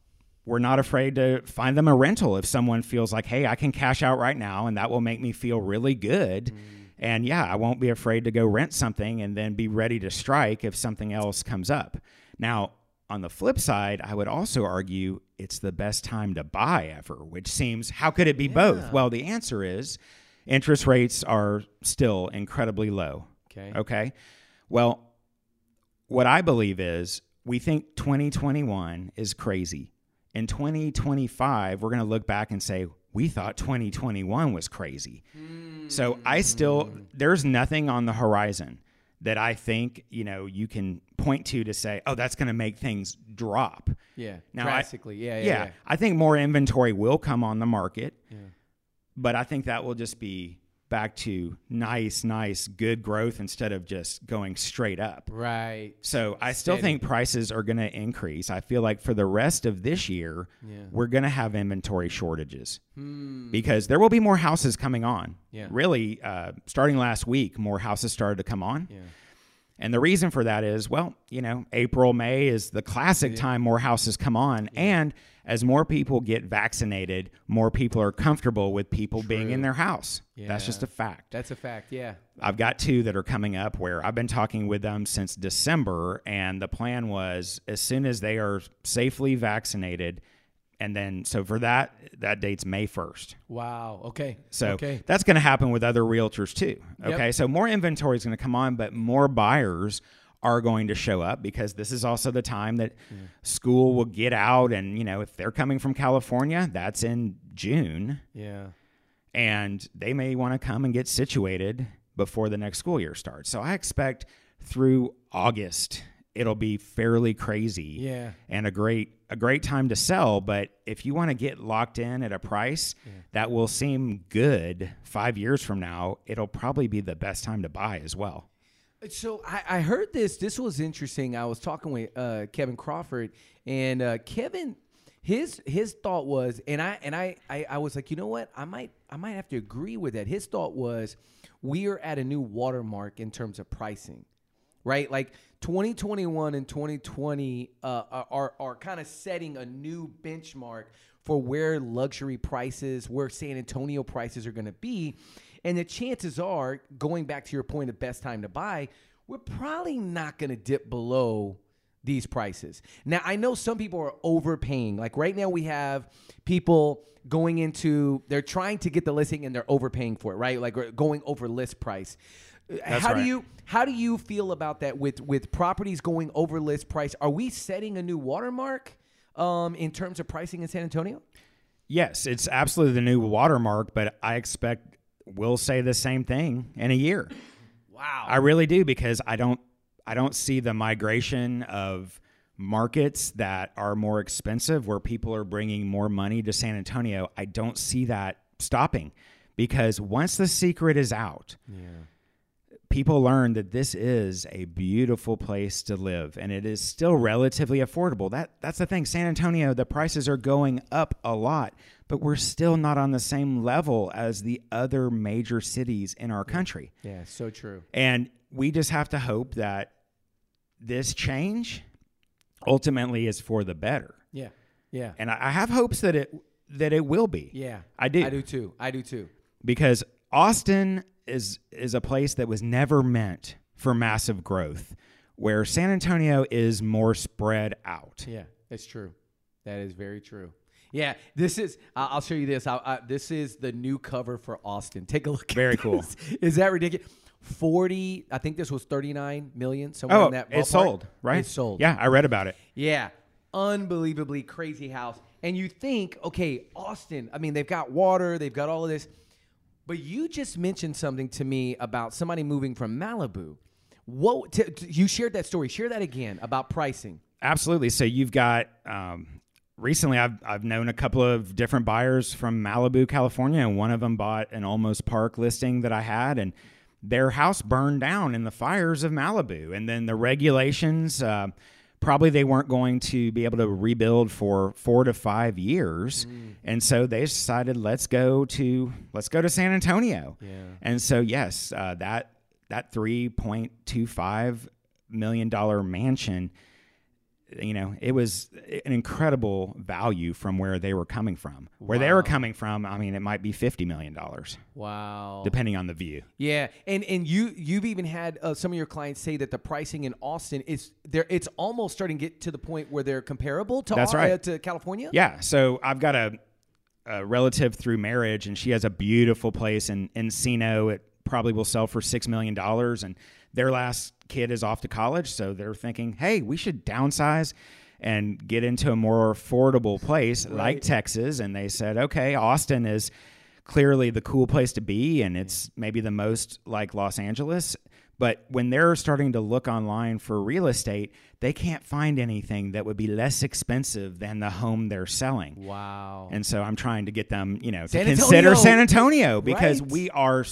We're not afraid to find them a rental if someone feels like, hey, I can cash out right now and that will make me feel really good. Mm. And yeah, I won't be afraid to go rent something and then be ready to strike if something else comes up. Now, on the flip side, I would also argue it's the best time to buy ever, which seems, how could it be both? Well, the answer is interest rates are still incredibly low. Okay. Okay. Well, what I believe is we think 2021 is crazy. In 2025, we're going to look back and say, we thought 2021 was crazy. Hmm. So I still, there's nothing on the horizon that I think, you know, you can point to to say, oh, that's going to make things drop. Yeah. Now, I- drastically. yeah, yeah, Yeah, yeah. I think more inventory will come on the market, but I think that will just be back to nice, nice, good growth instead of just going straight up. Right. So I still Steady. think prices are going to increase. I feel like for the rest of this year, we're going to have inventory shortages because there will be more houses coming on. Hmm. Yeah. Really, uh, starting last week, more houses started to come on. Yeah. And the reason for that is, well, you know, April, May is the classic time more houses come on. And as more people get vaccinated, more people are comfortable with people being in their house. That's just a fact. That's a fact. Yeah. I've got two that are coming up where I've been talking with them since December. And the plan was as soon as they are safely vaccinated, and then so for that, that date's May 1st. Wow. Okay. So okay. that's going to happen with other realtors too. Yep. Okay. So more inventory is going to come on, but more buyers are going to show up because this is also the time that school will get out. And, you know, if they're coming from California, that's in June Yeah. and they may want to come and get situated before the next school year starts. So I expect through August it'll be fairly crazy Yeah. and a great a great time to sell, but if you want to get locked in at a price that will seem good 5 years from now, it'll probably be the best time to buy as well. So I, I heard this. This was interesting. I was talking with uh, Kevin Crawford, and uh, Kevin, his his thought was, and I and I, I I was like, you know what? I might I might have to agree with that. His thought was, we are at a new watermark in terms of pricing, right? Like 2021 and 2020 uh, are are, are kind of setting a new benchmark for where luxury prices, where San Antonio prices are going to be. And the chances are, going back to your point of best time to buy, we're probably not going to dip below these prices. Now, I know some people are overpaying. Like right now, we have people going into, they're trying to get the listing and they're overpaying for it, right? Like going over list price. That's how do you how do you feel about that with with properties going over list price? Are we setting a new watermark um, in terms of pricing in San Antonio? Yes, it's absolutely the new watermark, but I expect we'll say the same thing in a year. Wow. I really do because I don't I don't see the migration of markets that are more expensive where people are bringing more money to San Antonio. I don't see that stopping because once the secret is out, people learn that this is a beautiful place to live and it is still relatively affordable. That that's the thing. San Antonio, the prices are going up a lot, but we're still not on the same level as the other major cities in our country. yeah, so true. And we just have to hope that this change ultimately is for the better. Yeah. Yeah. And I I have hopes that it that it will be. Yeah. I do. I do too. I do too. because Austin is is a place that was never meant for massive growth, where San Antonio is more spread out. Yeah, it's true. That is very true. Yeah, this is. I'll show you this. I, I, this is the new cover for Austin. Take a look. at Very cool. this. Is that ridiculous? Forty. I think this was thirty-nine million. Somewhere Oh, in that. it's sold, right? It's sold. Yeah, I read about it. Yeah. Unbelievably crazy house. And you think, okay, Austin, I mean, they've got water, they've got all of this. But you just mentioned something to me about somebody moving from Malibu. What t- t- you shared that story. Share that again about pricing. Absolutely. So you've got um, recently I've I've known a couple of different buyers from Malibu, California, and one of them bought an Olmos Park listing that I had, and their house burned down in the fires of Malibu, and then the regulations. Uh, Probably they weren't going to be able to rebuild for four to five years, and so they decided let's go to let's go to San Antonio. Yeah. And so yes, uh, that that three point two five million dollar mansion, you know, it was an incredible value from where they were coming from. Where they were coming from, I mean, it might be fifty million dollars, Wow. depending on the view. Yeah, and and you you've even had uh, some of your clients say that the pricing in Austin is there. It's almost starting to get to the point where they're comparable to That's right. uh, to California. Yeah. So I've got a, a relative through marriage, and she has a beautiful place in Encino. It probably will sell for six million dollars, and their last kid is off to college, so they're thinking, hey, we should downsize and get into a more affordable place like Texas. And they said, okay, Austin is clearly the cool place to be, and it's maybe the most like Los Angeles. But when they're starting to look online for real estate, they can't find anything that would be less expensive than the home they're selling. Wow. And so I'm trying to get them, you know, to consider. San Antonio because Right. we are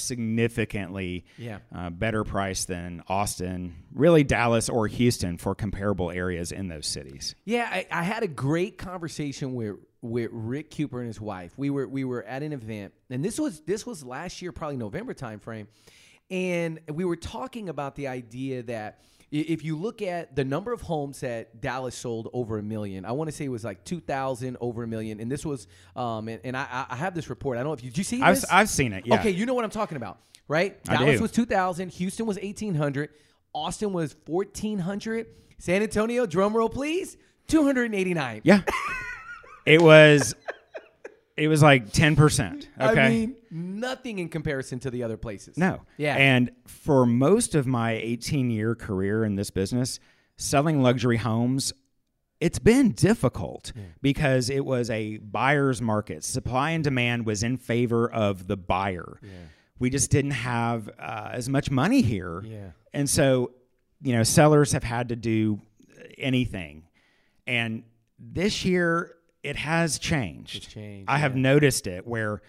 significantly Yeah. uh, better priced than Austin, really Dallas or Houston for comparable areas in those cities. Yeah, I, I had a great conversation with with Rick Cooper and his wife. We were we were at an event, and this was this was last year, probably November timeframe, and we were talking about the idea that if you look at the number of homes that Dallas sold over a million, I want to say it was like two thousand over a million, and this was um and, and I I have this report. I don't know if you did you see I've, this? I've seen it. Yeah. Okay, you know what I'm talking about, right? I Dallas do. was 2,000, Houston was 1,800, Austin was 1,400, San Antonio, drum roll please, 289. Yeah. it was. It was like ten percent. Okay. I mean, nothing in comparison to the other places. No. Yeah. And for most of my 18 year career in this business, selling luxury homes, it's been difficult because it was a buyer's market. Supply and demand was in favor of the buyer. Yeah. We just didn't have uh, as much money here. Yeah. And so, you know, sellers have had to do anything. And this year, it has changed. It's changed, I have noticed it where,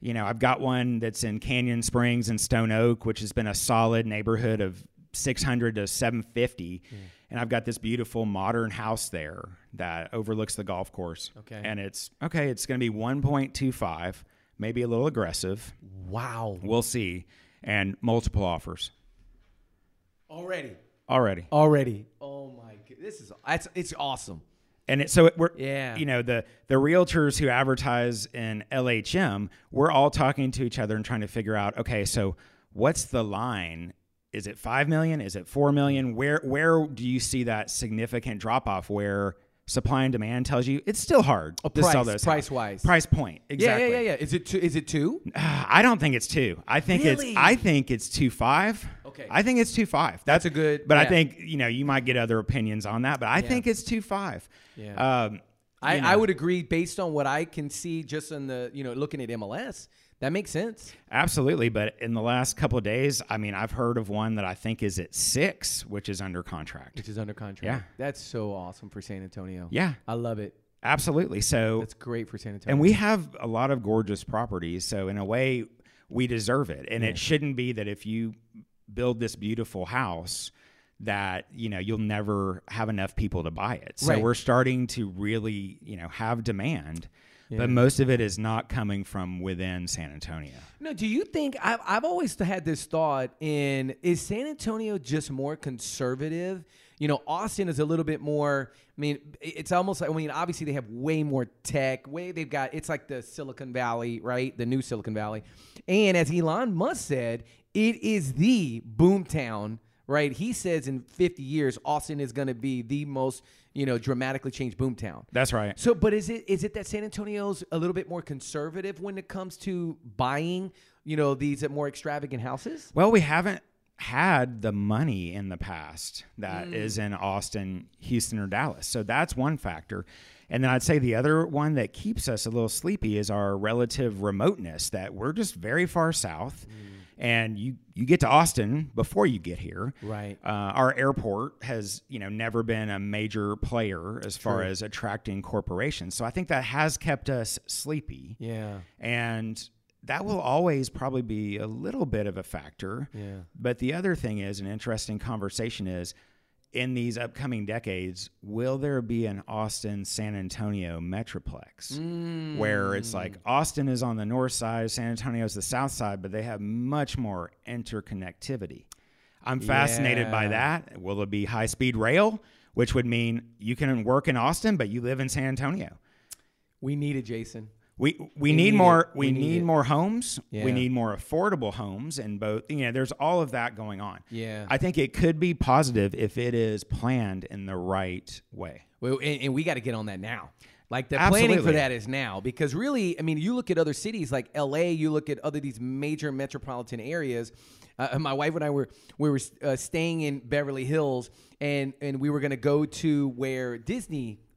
you know, I've got one that's in Canyon Springs and Stone Oak, which has been a solid neighborhood of 600 to 750. And I've got this beautiful modern house there that overlooks the golf course. Okay. And it's okay, it's going to be 1.25, maybe a little aggressive. Wow. We'll see. And multiple offers Already. already. Already. Oh my god. This is it's, it's awesome. And it, so it, we're, Yeah. you know, the the realtors who advertise in LHM, we're all talking to each other and trying to figure out, okay, so what's the line? Is it five million? Is it four million? Where where do you see that significant drop off where supply and demand tells you it's still hard Oh, to sell price- those price-wise. price point exactly Yeah, yeah, yeah, yeah. Is it two? Is it two? I don't think it's two. I think Really? it's I think it's two five. Okay. I think it's two five. That's, a good- But I think you know you might get other opinions on that, but I think it's two five. Yeah. Um, I, know, I would agree based on what I can see just in the you know looking at MLS. That makes sense. absolutely. But in the last couple of days, I mean, I've heard of one that I think is at six, which is under contract. Which is under contract. Yeah. That's so awesome for San Antonio. Yeah, I love it. absolutely. So That's great for San Antonio. and we have a lot of gorgeous properties so in a way we deserve it and it shouldn't be that if you build this beautiful house that you know you'll never have enough people to buy it so Right. we're starting to really you know have demand but most of it is not coming from within san antonio No, do you think I've, I've always had this thought in is San Antonio just more conservative? You know, Austin is a little bit more. I mean, it's almost like I mean, obviously they have way more tech. Way they've got it's like the Silicon Valley, right? The new Silicon Valley, and as Elon Musk said, it is the boom town. Right, he says in 50 years, Austin is going to be the most, you know, dramatically change Boomtown. that's right So, but is it is it that San Antonio's a little bit more conservative when it comes to buying, you know, these more extravagant houses? Well, we haven't had the money in the past that is Mm. in Austin, Houston, or Dallas. So that's one factor. And then I'd say the other one that keeps us a little sleepy is our relative remoteness that we're just very far south. Mm. And you, you get to Austin before you get here. Right. Uh, our airport has, you know, never been a major player as far as attracting corporations. So I think that has kept us sleepy Yeah. and that will always probably be a little bit of a factor. Yeah. But the other thing is an interesting conversation is in these upcoming decades, will there be an Austin San Antonio metroplex mm. where it's like Austin is on the north side, San Antonio is the south side, but they have much more interconnectivity. I'm fascinated by that. Will it be high speed rail, which would mean you can work in Austin, but you live in San Antonio? We need it, Jason. We we, We need, need more it. we, We need, need more homes. Yeah. We need more affordable homes and both you know there's all of that going on. Yeah. I think it could be positive if it is planned in the right way. Well, and, and we got to get on that now. Like the planning for that is now because really, I mean, you look at other cities like L.A., you look at other these major metropolitan areas. Uh, my wife and I were we were uh, staying in Beverly Hills, and and we were going to go to where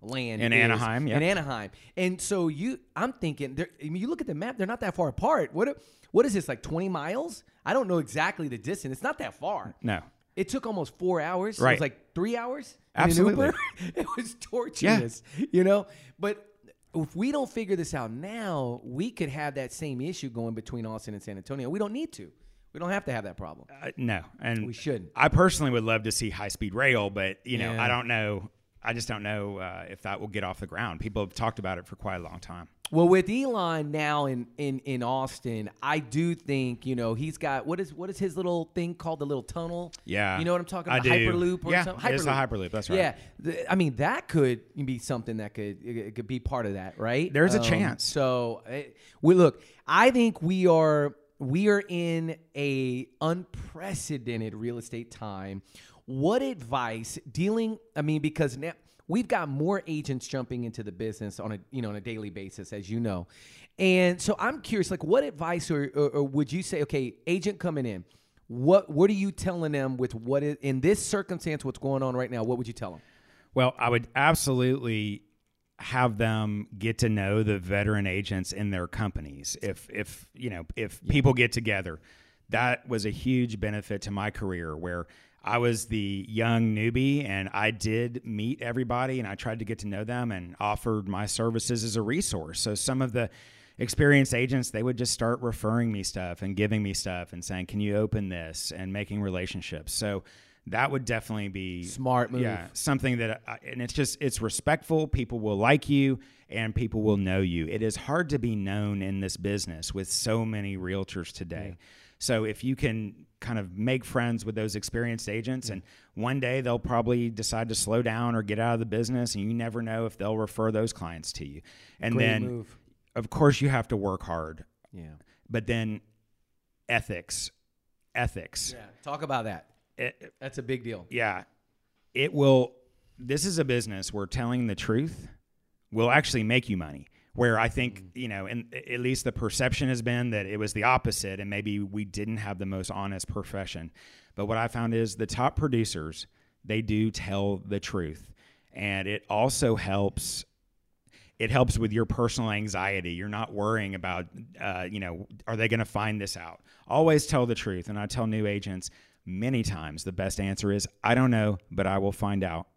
Disneyland In Anaheim, yeah. in Anaheim. And so you, I'm thinking, I mean, you look at the map; they're not that far apart. What what is this like 20 miles? I don't know exactly the distance. It's not that far. No. It took almost four hours. It Right. was like three hours. Absolutely. It was torturous, you know. But if we don't figure this out now, we could have that same issue going between Austin and San Antonio. We don't need to. We don't have to have that problem. Uh, no. And We shouldn't. I personally would love to see high speed rail, but you know, Yeah. I don't know I just don't know uh, if that will get off the ground. People have talked about it for quite a long time. Well, with Elon now in, in in Austin, I do think you know he's got what is what is his little thing called the little tunnel? Yeah. you know what I'm talking about, I do. Hyperloop or Yeah, something. it's a Hyperloop, that's right. Yeah, The- I mean that could be something that could it it could be part of that, right? There's a Um, chance. So eh, we look. I think we are we are in a unprecedented real estate time. What advice dealing? I mean, because now we've got more agents jumping into the business on a you know on a daily basis, as you know, and so I'm curious, like, what advice or, or, or would you say? Okay, agent coming in. What what are you telling them with what is in this circumstance? What's going on right now? What would you tell them? Well, I would absolutely have them get to know the veteran agents in their companies. If if you know if people get together, that was a huge benefit to my career where I was the young newbie and I did meet everybody and I tried to get to know them and offered my services as a resource. So some of the experienced agents they would just start referring me stuff and giving me stuff and saying, "Can you open this?" and making relationships. So that would definitely be Smart move. Yeah, something that I, and it's just it's respectful people will like you and people will know you it is hard to be known in this business with so many realtors today So if you can kind of make friends with those experienced agents and one day they'll probably decide to slow down or get out of the business and you never know if they'll refer those clients to you. And Great then move. of course you have to work hard, Yeah. but then ethics, ethics. Yeah. Talk about that. It- That's a big deal. yeah, it will. This is a business where telling the truth will actually make you money. Where I think you know, and at least the perception has been that it was the opposite, and maybe we didn't have the most honest profession. But what I found is the top producers they do tell the truth, and it also helps it helps with your personal anxiety. You're not worrying about, uh, you know, are they going to find this out? Always tell the truth. And I tell new agents many times the best answer is, I don't know, but I will find out.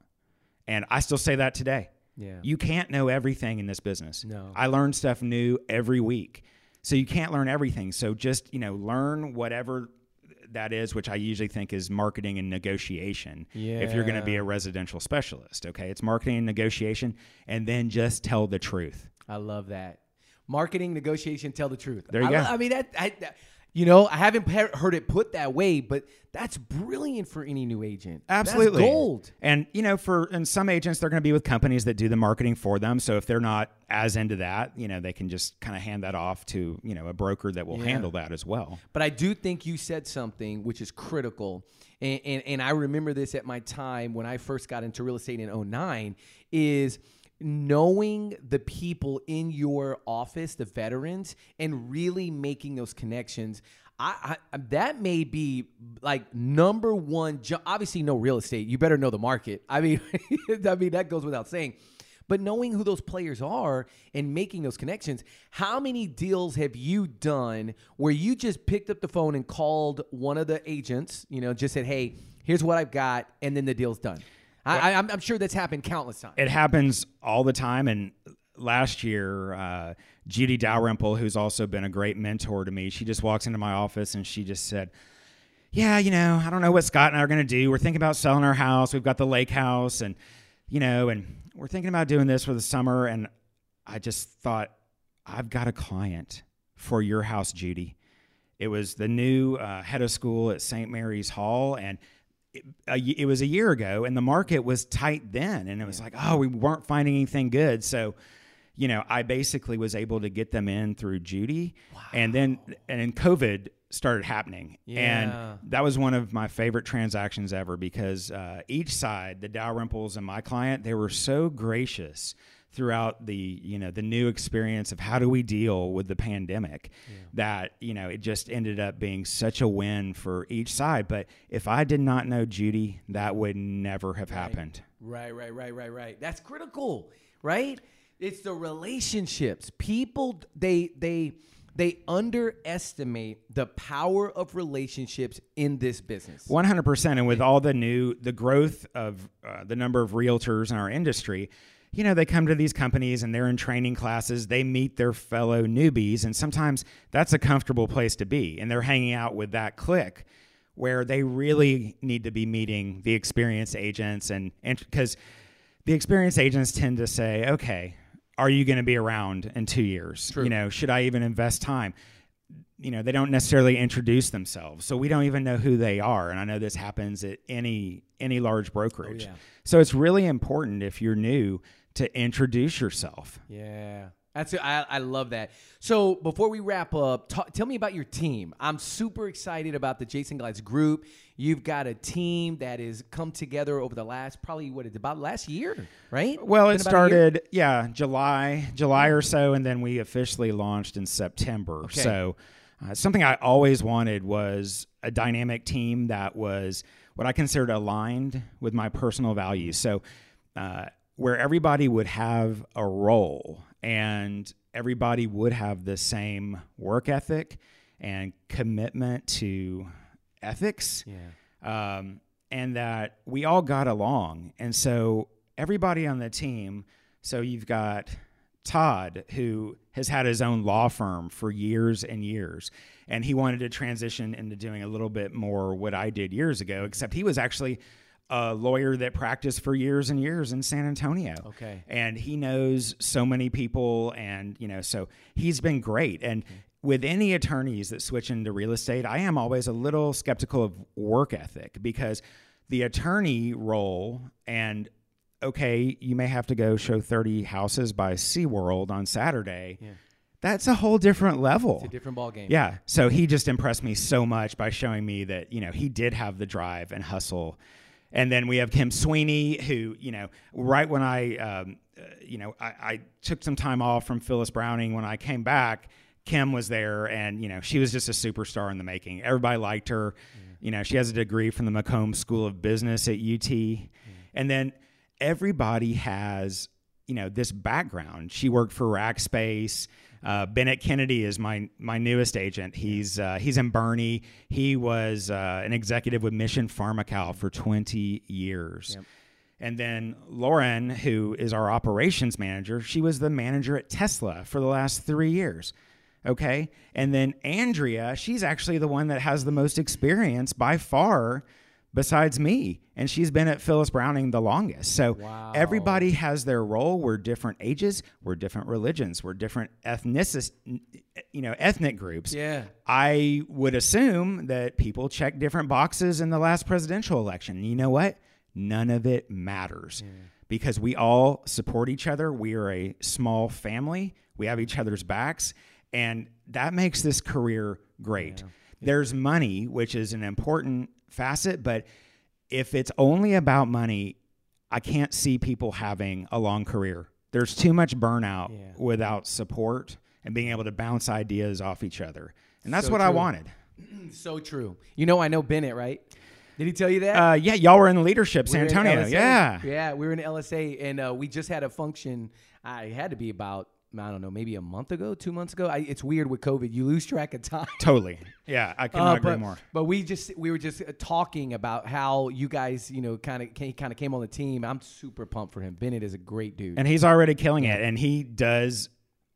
And I still say that today. Yeah. You can't know everything in this business. No. I learn stuff new every week. So you can't learn everything. So just, you know, learn whatever that is, which I usually think is marketing and negotiation. If you're going to be a residential specialist, okay? It's marketing and negotiation and then just tell the truth. I love that. Marketing, negotiation, tell the truth. There you I, go. lo- I mean, that, I, that- you know, I haven't he- heard it put that way, but that's brilliant for any new agent. Absolutely. That's gold. And you know, for and some agents they're going to be with companies that do the marketing for them. So if they're not as into that, you know, they can just kind of hand that off to, you know, a broker that will Yeah. handle that as well. But I do think you said something which is critical. And, and, and I remember this at my time when I first got into real estate in 09 is knowing the people in your office, the veterans, and really making those connections. I, I that may be like number one. Obviously, no real estate. You better know the market. I mean, I mean that goes without saying. But knowing who those players are and making those connections, how many deals have you done where you just picked up the phone and called one of the agents, you know, just said, hey, here's what I've got, and then the deal's done? I, I, I'm, I'm sure that's happened countless times. It happens all the time. And last year, uh, Judy Dalrymple, who's also been a great mentor to me, she just walks into my office and she just said, yeah, you know, I don't know what Scott and I are going to do. We're thinking about selling our house. We've got the lake house and, you know, and we're thinking about doing this for the summer. And I just thought, I've got a client for your house, Judy. It was the new uh, head of school at St. Mary's Hall. And it, a, it was a year ago and the market was tight then. And it was like, oh, we weren't finding anything good. So, you know, I basically was able to get them in through Judy. And then, and then COVID started happening. Yeah. And that was one of my favorite transactions ever because uh, each side, the Dalrymples and my client, they were so gracious throughout the you know the new experience of how do we deal with the pandemic that you know it just ended up being such a win for each side but if i did not know judy that would never have happened Right, right, right, right, right. That's critical, right? It's the relationships. People they they they underestimate the power of relationships in this business. 100% and with all the new the growth of uh, the number of realtors in our industry you know they come to these companies and they're in training classes they meet their fellow newbies and sometimes that's a comfortable place to be and they're hanging out with that clique where they really need to be meeting the experienced agents and because the experienced agents tend to say okay are you going to be around in two years True. you know should i even invest time you know they don't necessarily introduce themselves so we don't even know who they are and i know this happens at any any large brokerage Oh, yeah. so it's really important if you're new to introduce yourself Yeah. That's I, I love that. So before we wrap up, ta- tell me about your team. I'm super excited about the Jason Glass group. You've got a team that has come together over the last probably what it's about last year, right? well it about a year? started yeah july july or so and then we officially launched in september Okay. so uh, something i always wanted was a dynamic team that was what i considered aligned with my personal values so uh, where everybody would have a role and everybody would have the same work ethic and commitment to ethics Yeah. um, and that we all got along. And so everybody on the team, so you've got Todd, who has had his own law firm for years and years, and he wanted to transition into doing a little bit more what I did years ago, except he was actually a lawyer that practiced for years and years in San Antonio Okay. and he knows so many people and you know so he's been great and mm-hmm. with any attorneys that switch into real estate, I am always a little skeptical of work ethic because the attorney role and okay, you may have to go show 30 houses by SeaWorld on Saturday. Yeah. That's a whole different level. It's a different ball game. Yeah. So he just impressed me so much by showing me that, you know, he did have the drive and hustle. And then we have Kim Sweeney, who, you know, right when I, um, uh, you know, I, I took some time off from Phyllis Browning. When I came back, Kim was there and, you know, she was just a superstar in the making. Everybody liked her. You know, she has a degree from the McCombs School of Business at UT. And then everybody has, you know, this background. She worked for Rackspace. Uh, Bennett Kennedy is my my newest agent. He's uh, he's in Boerne. He was uh, an executive with Mission Pharmacal for 20 years. Yep. And then Lauren, who is our operations manager, she was the manager at Tesla for the last three years. Okay. And then Andrea, she's actually the one that has the most experience by far besides me. And she's been at Phyllis Browning the longest. So Wow. everybody has their role. We're different ages, we're different religions, we're different ethnicis, you know, ethnic groups. Yeah. I would assume that people check different boxes in the last presidential election. You know what? None of it matters because we all support each other. We are a small family, we have each other's backs, and that makes this career great. There's money, which is an important facet, but if it's only about money, I can't see people having a long career. There's too much burnout Yeah. without support and being able to bounce ideas off each other. And that's So what I wanted. So true. You know, I know Bennett, right? Did he tell you that? Uh, yeah, y'all were in leadership, San Antonio. Yeah. Yeah, we were in LSA and uh, we just had a function. I had to be about, I don't know, maybe a month ago, two months ago. I, it's weird with COVID. You lose track of time. Totally. Yeah, I could Uh, not agree more. but we just we were just uh, talking about how you guys you know kind of kind of came on the team. I'm super pumped for him. Bennett is a great dude. And he's already killing it. And he does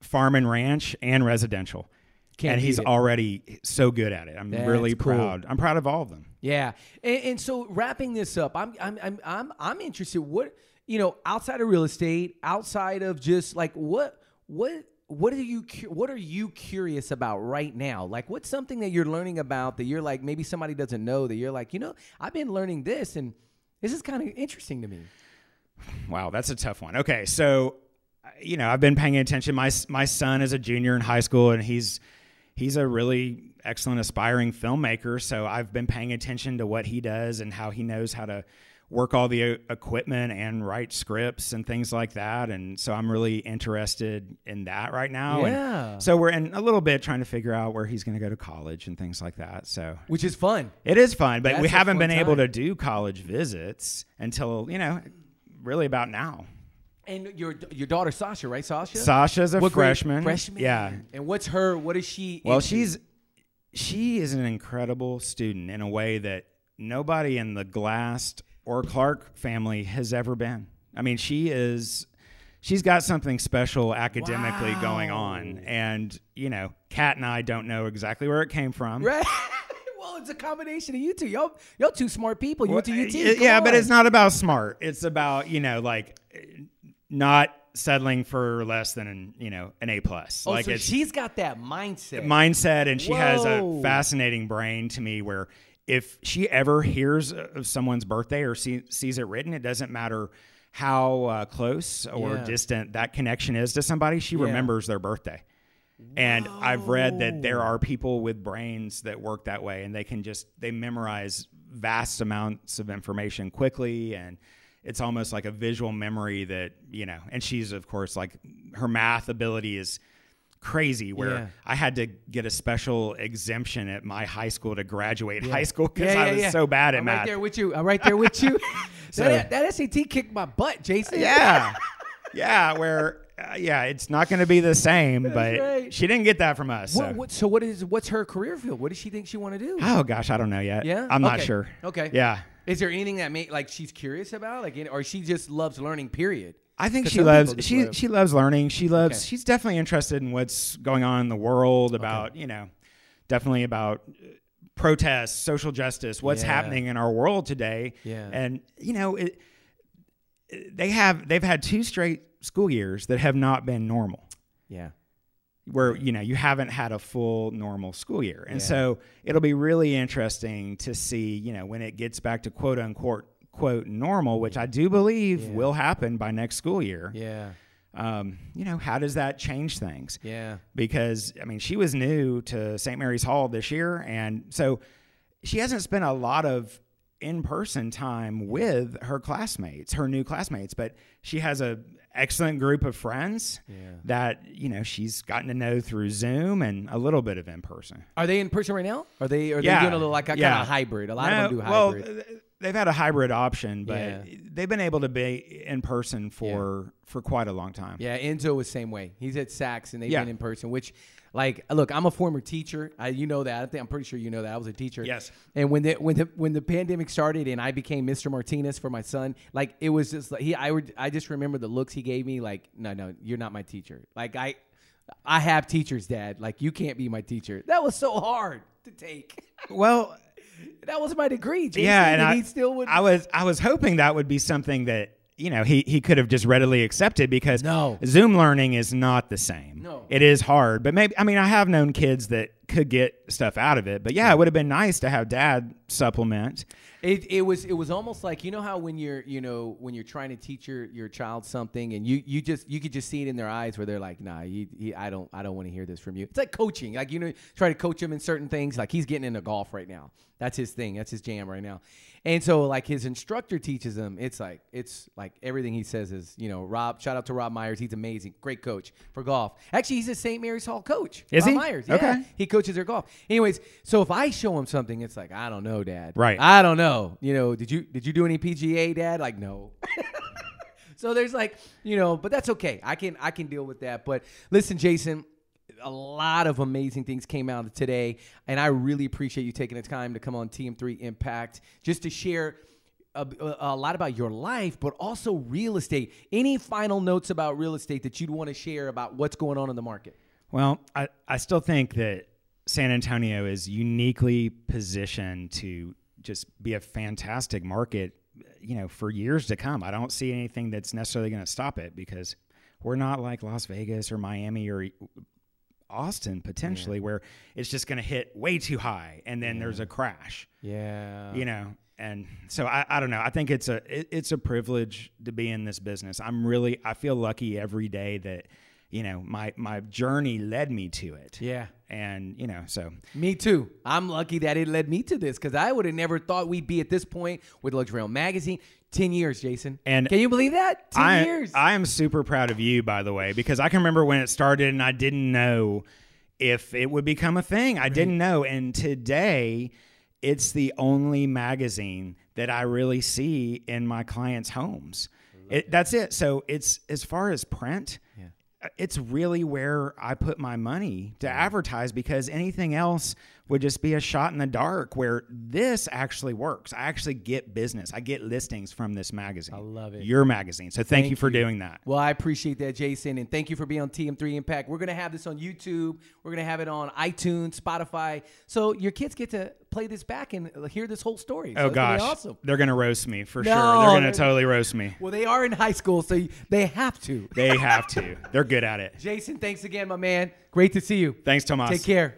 farm and ranch and residential. Can't and he's it. already so good at it. I'm That's really cool. proud. I'm proud of all of them. Yeah, and, and so wrapping this up, I'm I'm I'm I'm I'm interested. What you know, outside of real estate, outside of just like what what what are you what are you curious about right now? Like, what's something that you're learning about that you're like maybe somebody doesn't know that you're like you know I've been learning this and this is kind of interesting to me. Wow, that's a tough one. Okay, so uh, you know, I've been paying attention. My my son is a junior in high school, and he's he's a really excellent aspiring filmmaker. So I've been paying attention to what he does and how he knows how to work all the uh, equipment and write scripts and things like that. And so I'm really interested in that right now. And Yeah. so we're in a little bit trying to figure out where he's going to go to college and things like that. So Which is fun. it is fun, but we That's a haven't been able to do college visits until you know, really about now. And your your daughter Sasha, right? Sasha. Sasha's a What freshman. Freshman. Yeah. And what's her? What is she? Well, into? she's she is an incredible student in a way that nobody in the Glass or Clark family has ever been. I mean, she is she's got something special academically going on, and you know, Kat and I don't know exactly where it came from. Right. well, it's a combination of you two. Y'all, y'all two smart people. You went to UT. Come yeah, but it's not about smart. It's about you know, like not settling for less than an you know an A plus. Oh, like so she's got that mindset. mindset and she has a fascinating brain to me where if she ever hears of someone's birthday or see, sees it written it doesn't matter how uh, close or Yeah. distant that connection is to somebody she Yeah. remembers their birthday and i've read that there are people with brains that work that way and they can just they memorize vast amounts of information quickly and it's almost like a visual memory that you know and she's of course like her math ability is crazy where Yeah. I had to get a special exemption at my high school to graduate high school because Yeah, I was yeah. so bad at I'm math. right there with you. I'm right there with you. So- that, that SAT kicked my butt, Jason. yeah. yeah, where uh, yeah, it's not going to be the same, but right. she didn't get that from us. So. What, what, so what is what's her career field? What does she think she want to do? Oh gosh, I don't know yet. Yeah, I'm not sure. Okay. Yeah. Is there anything that may like she's curious about, like, or she just loves learning? Period. I think she loves she love- she loves learning. She loves Okay. she's definitely interested in what's going on in the world about, you know, definitely about uh, protests, social justice, what's Yeah. happening in our world today. Yeah. And you know, it, they have they've had two straight school years that have not been normal. Yeah. where you know you haven't had a full normal school year and so it'll be really interesting to see you know when it gets back to quote unquote quote normal which i do believe Yeah. will happen by next school year Yeah. um, you know how does that change things Yeah. because I mean she was new to St. Mary's Hall this year, and so she hasn't spent a lot of in-person time with her classmates, her new classmates, but she has a excellent group of friends Yeah. that you know she's gotten to know through Zoom and a little bit of in person. Are they in person right now? Are they? Are Yeah. they doing a little like a kind of hybrid? A lot No, of them do well, hybrid. th- they've had a hybrid option, but Yeah. they've been able to be in person for for quite a long time. Yeah, Enzo was same way. He's at Saks and they've Yeah. been in person. Which, like, look, I'm a former teacher. I, you know that. I think I'm pretty sure you know that. I was a teacher. Yes. And when the when the when the pandemic started and I became Mr. Martinez for my son, like it was just like he. I would. I just remember the looks he gave me. Like, no, no, you're not my teacher. Like I, I have teachers, Dad. Like you can't be my teacher. That was so hard to take. Well, that was my degree. Jason, yeah, and, I, he still would. I was I was hoping that would be something that you know he he could have just readily accepted because No. Zoom learning is not the same. No. it is hard, but maybe I mean I have known kids that could get stuff out of it, but yeah, it would have been nice to have dad supplement. It, it was it was almost like you know how when you're you know when you're trying to teach your, your child something and you, you just you could just see it in their eyes where they're like nah you, you, I don't I don't want to hear this from you. It's like coaching like you know try to coach him in certain things like he's getting into golf right now. That's his thing that's his jam right now and so like his instructor teaches him it's like it's like everything he says is you know Rob shout out to Rob Myers he's amazing great coach for golf actually he's a St Mary's Hall coach Is Rob he? Myers yeah Okay. he coaches their golf anyways so if I show him something it's like I don't know dad Right. I don't know. You know, did you did you do any PGA, Dad? Like, no. so there's like, you know, but that's okay. I can I can deal with that. But listen, Jason, a lot of amazing things came out today, and I really appreciate you taking the time to come on TM3 Impact just to share. A, a lot about your life, but also real estate. Any final notes about real estate that you'd want to share about what's going on in the market? Well, I, I still think that San Antonio is uniquely positioned to just be a fantastic market, you know, for years to come. I don't see anything that's necessarily going to stop it because we're not like Las Vegas or Miami or Austin potentially where it's just going to hit way too high and then there's a crash, Yeah. you know. And so I, I don't know. I think it's a it, it's a privilege to be in this business. I'm really I feel lucky every day that you know my my journey led me to it Yeah. and you know so Me too. I'm lucky that it led me to this because I would have never thought we'd be at this point with Luxury Home Magazine. Ten years, Jason. And can you believe that? Ten I, years. I am super proud of you by the way because i can remember when it started and i didn't know if it would become a thing. I didn't know. And today it's the only magazine that i really see in my clients homes. It, that's it. So it's as far as print uh, it's really where I put my money to advertise because anything else would just be a shot in the dark where this actually works. I actually get business. I get listings from this magazine. I love it. Your magazine. So thank, you for doing that. well, I appreciate that, Jason, and thank you for being on TM3 Impact. We're gonna have this on YouTube. We're gonna have it on iTunes, Spotify, so your kids get to play this back and hear this whole story. So Oh gonna gosh. awesome. They're going to roast me for No, sure. They're going to totally roast me. Well, they are in high school, so they have to. They have to. They're good at it. Jason, thanks again, my man. Great to see you. Thanks, Tomas. Take care.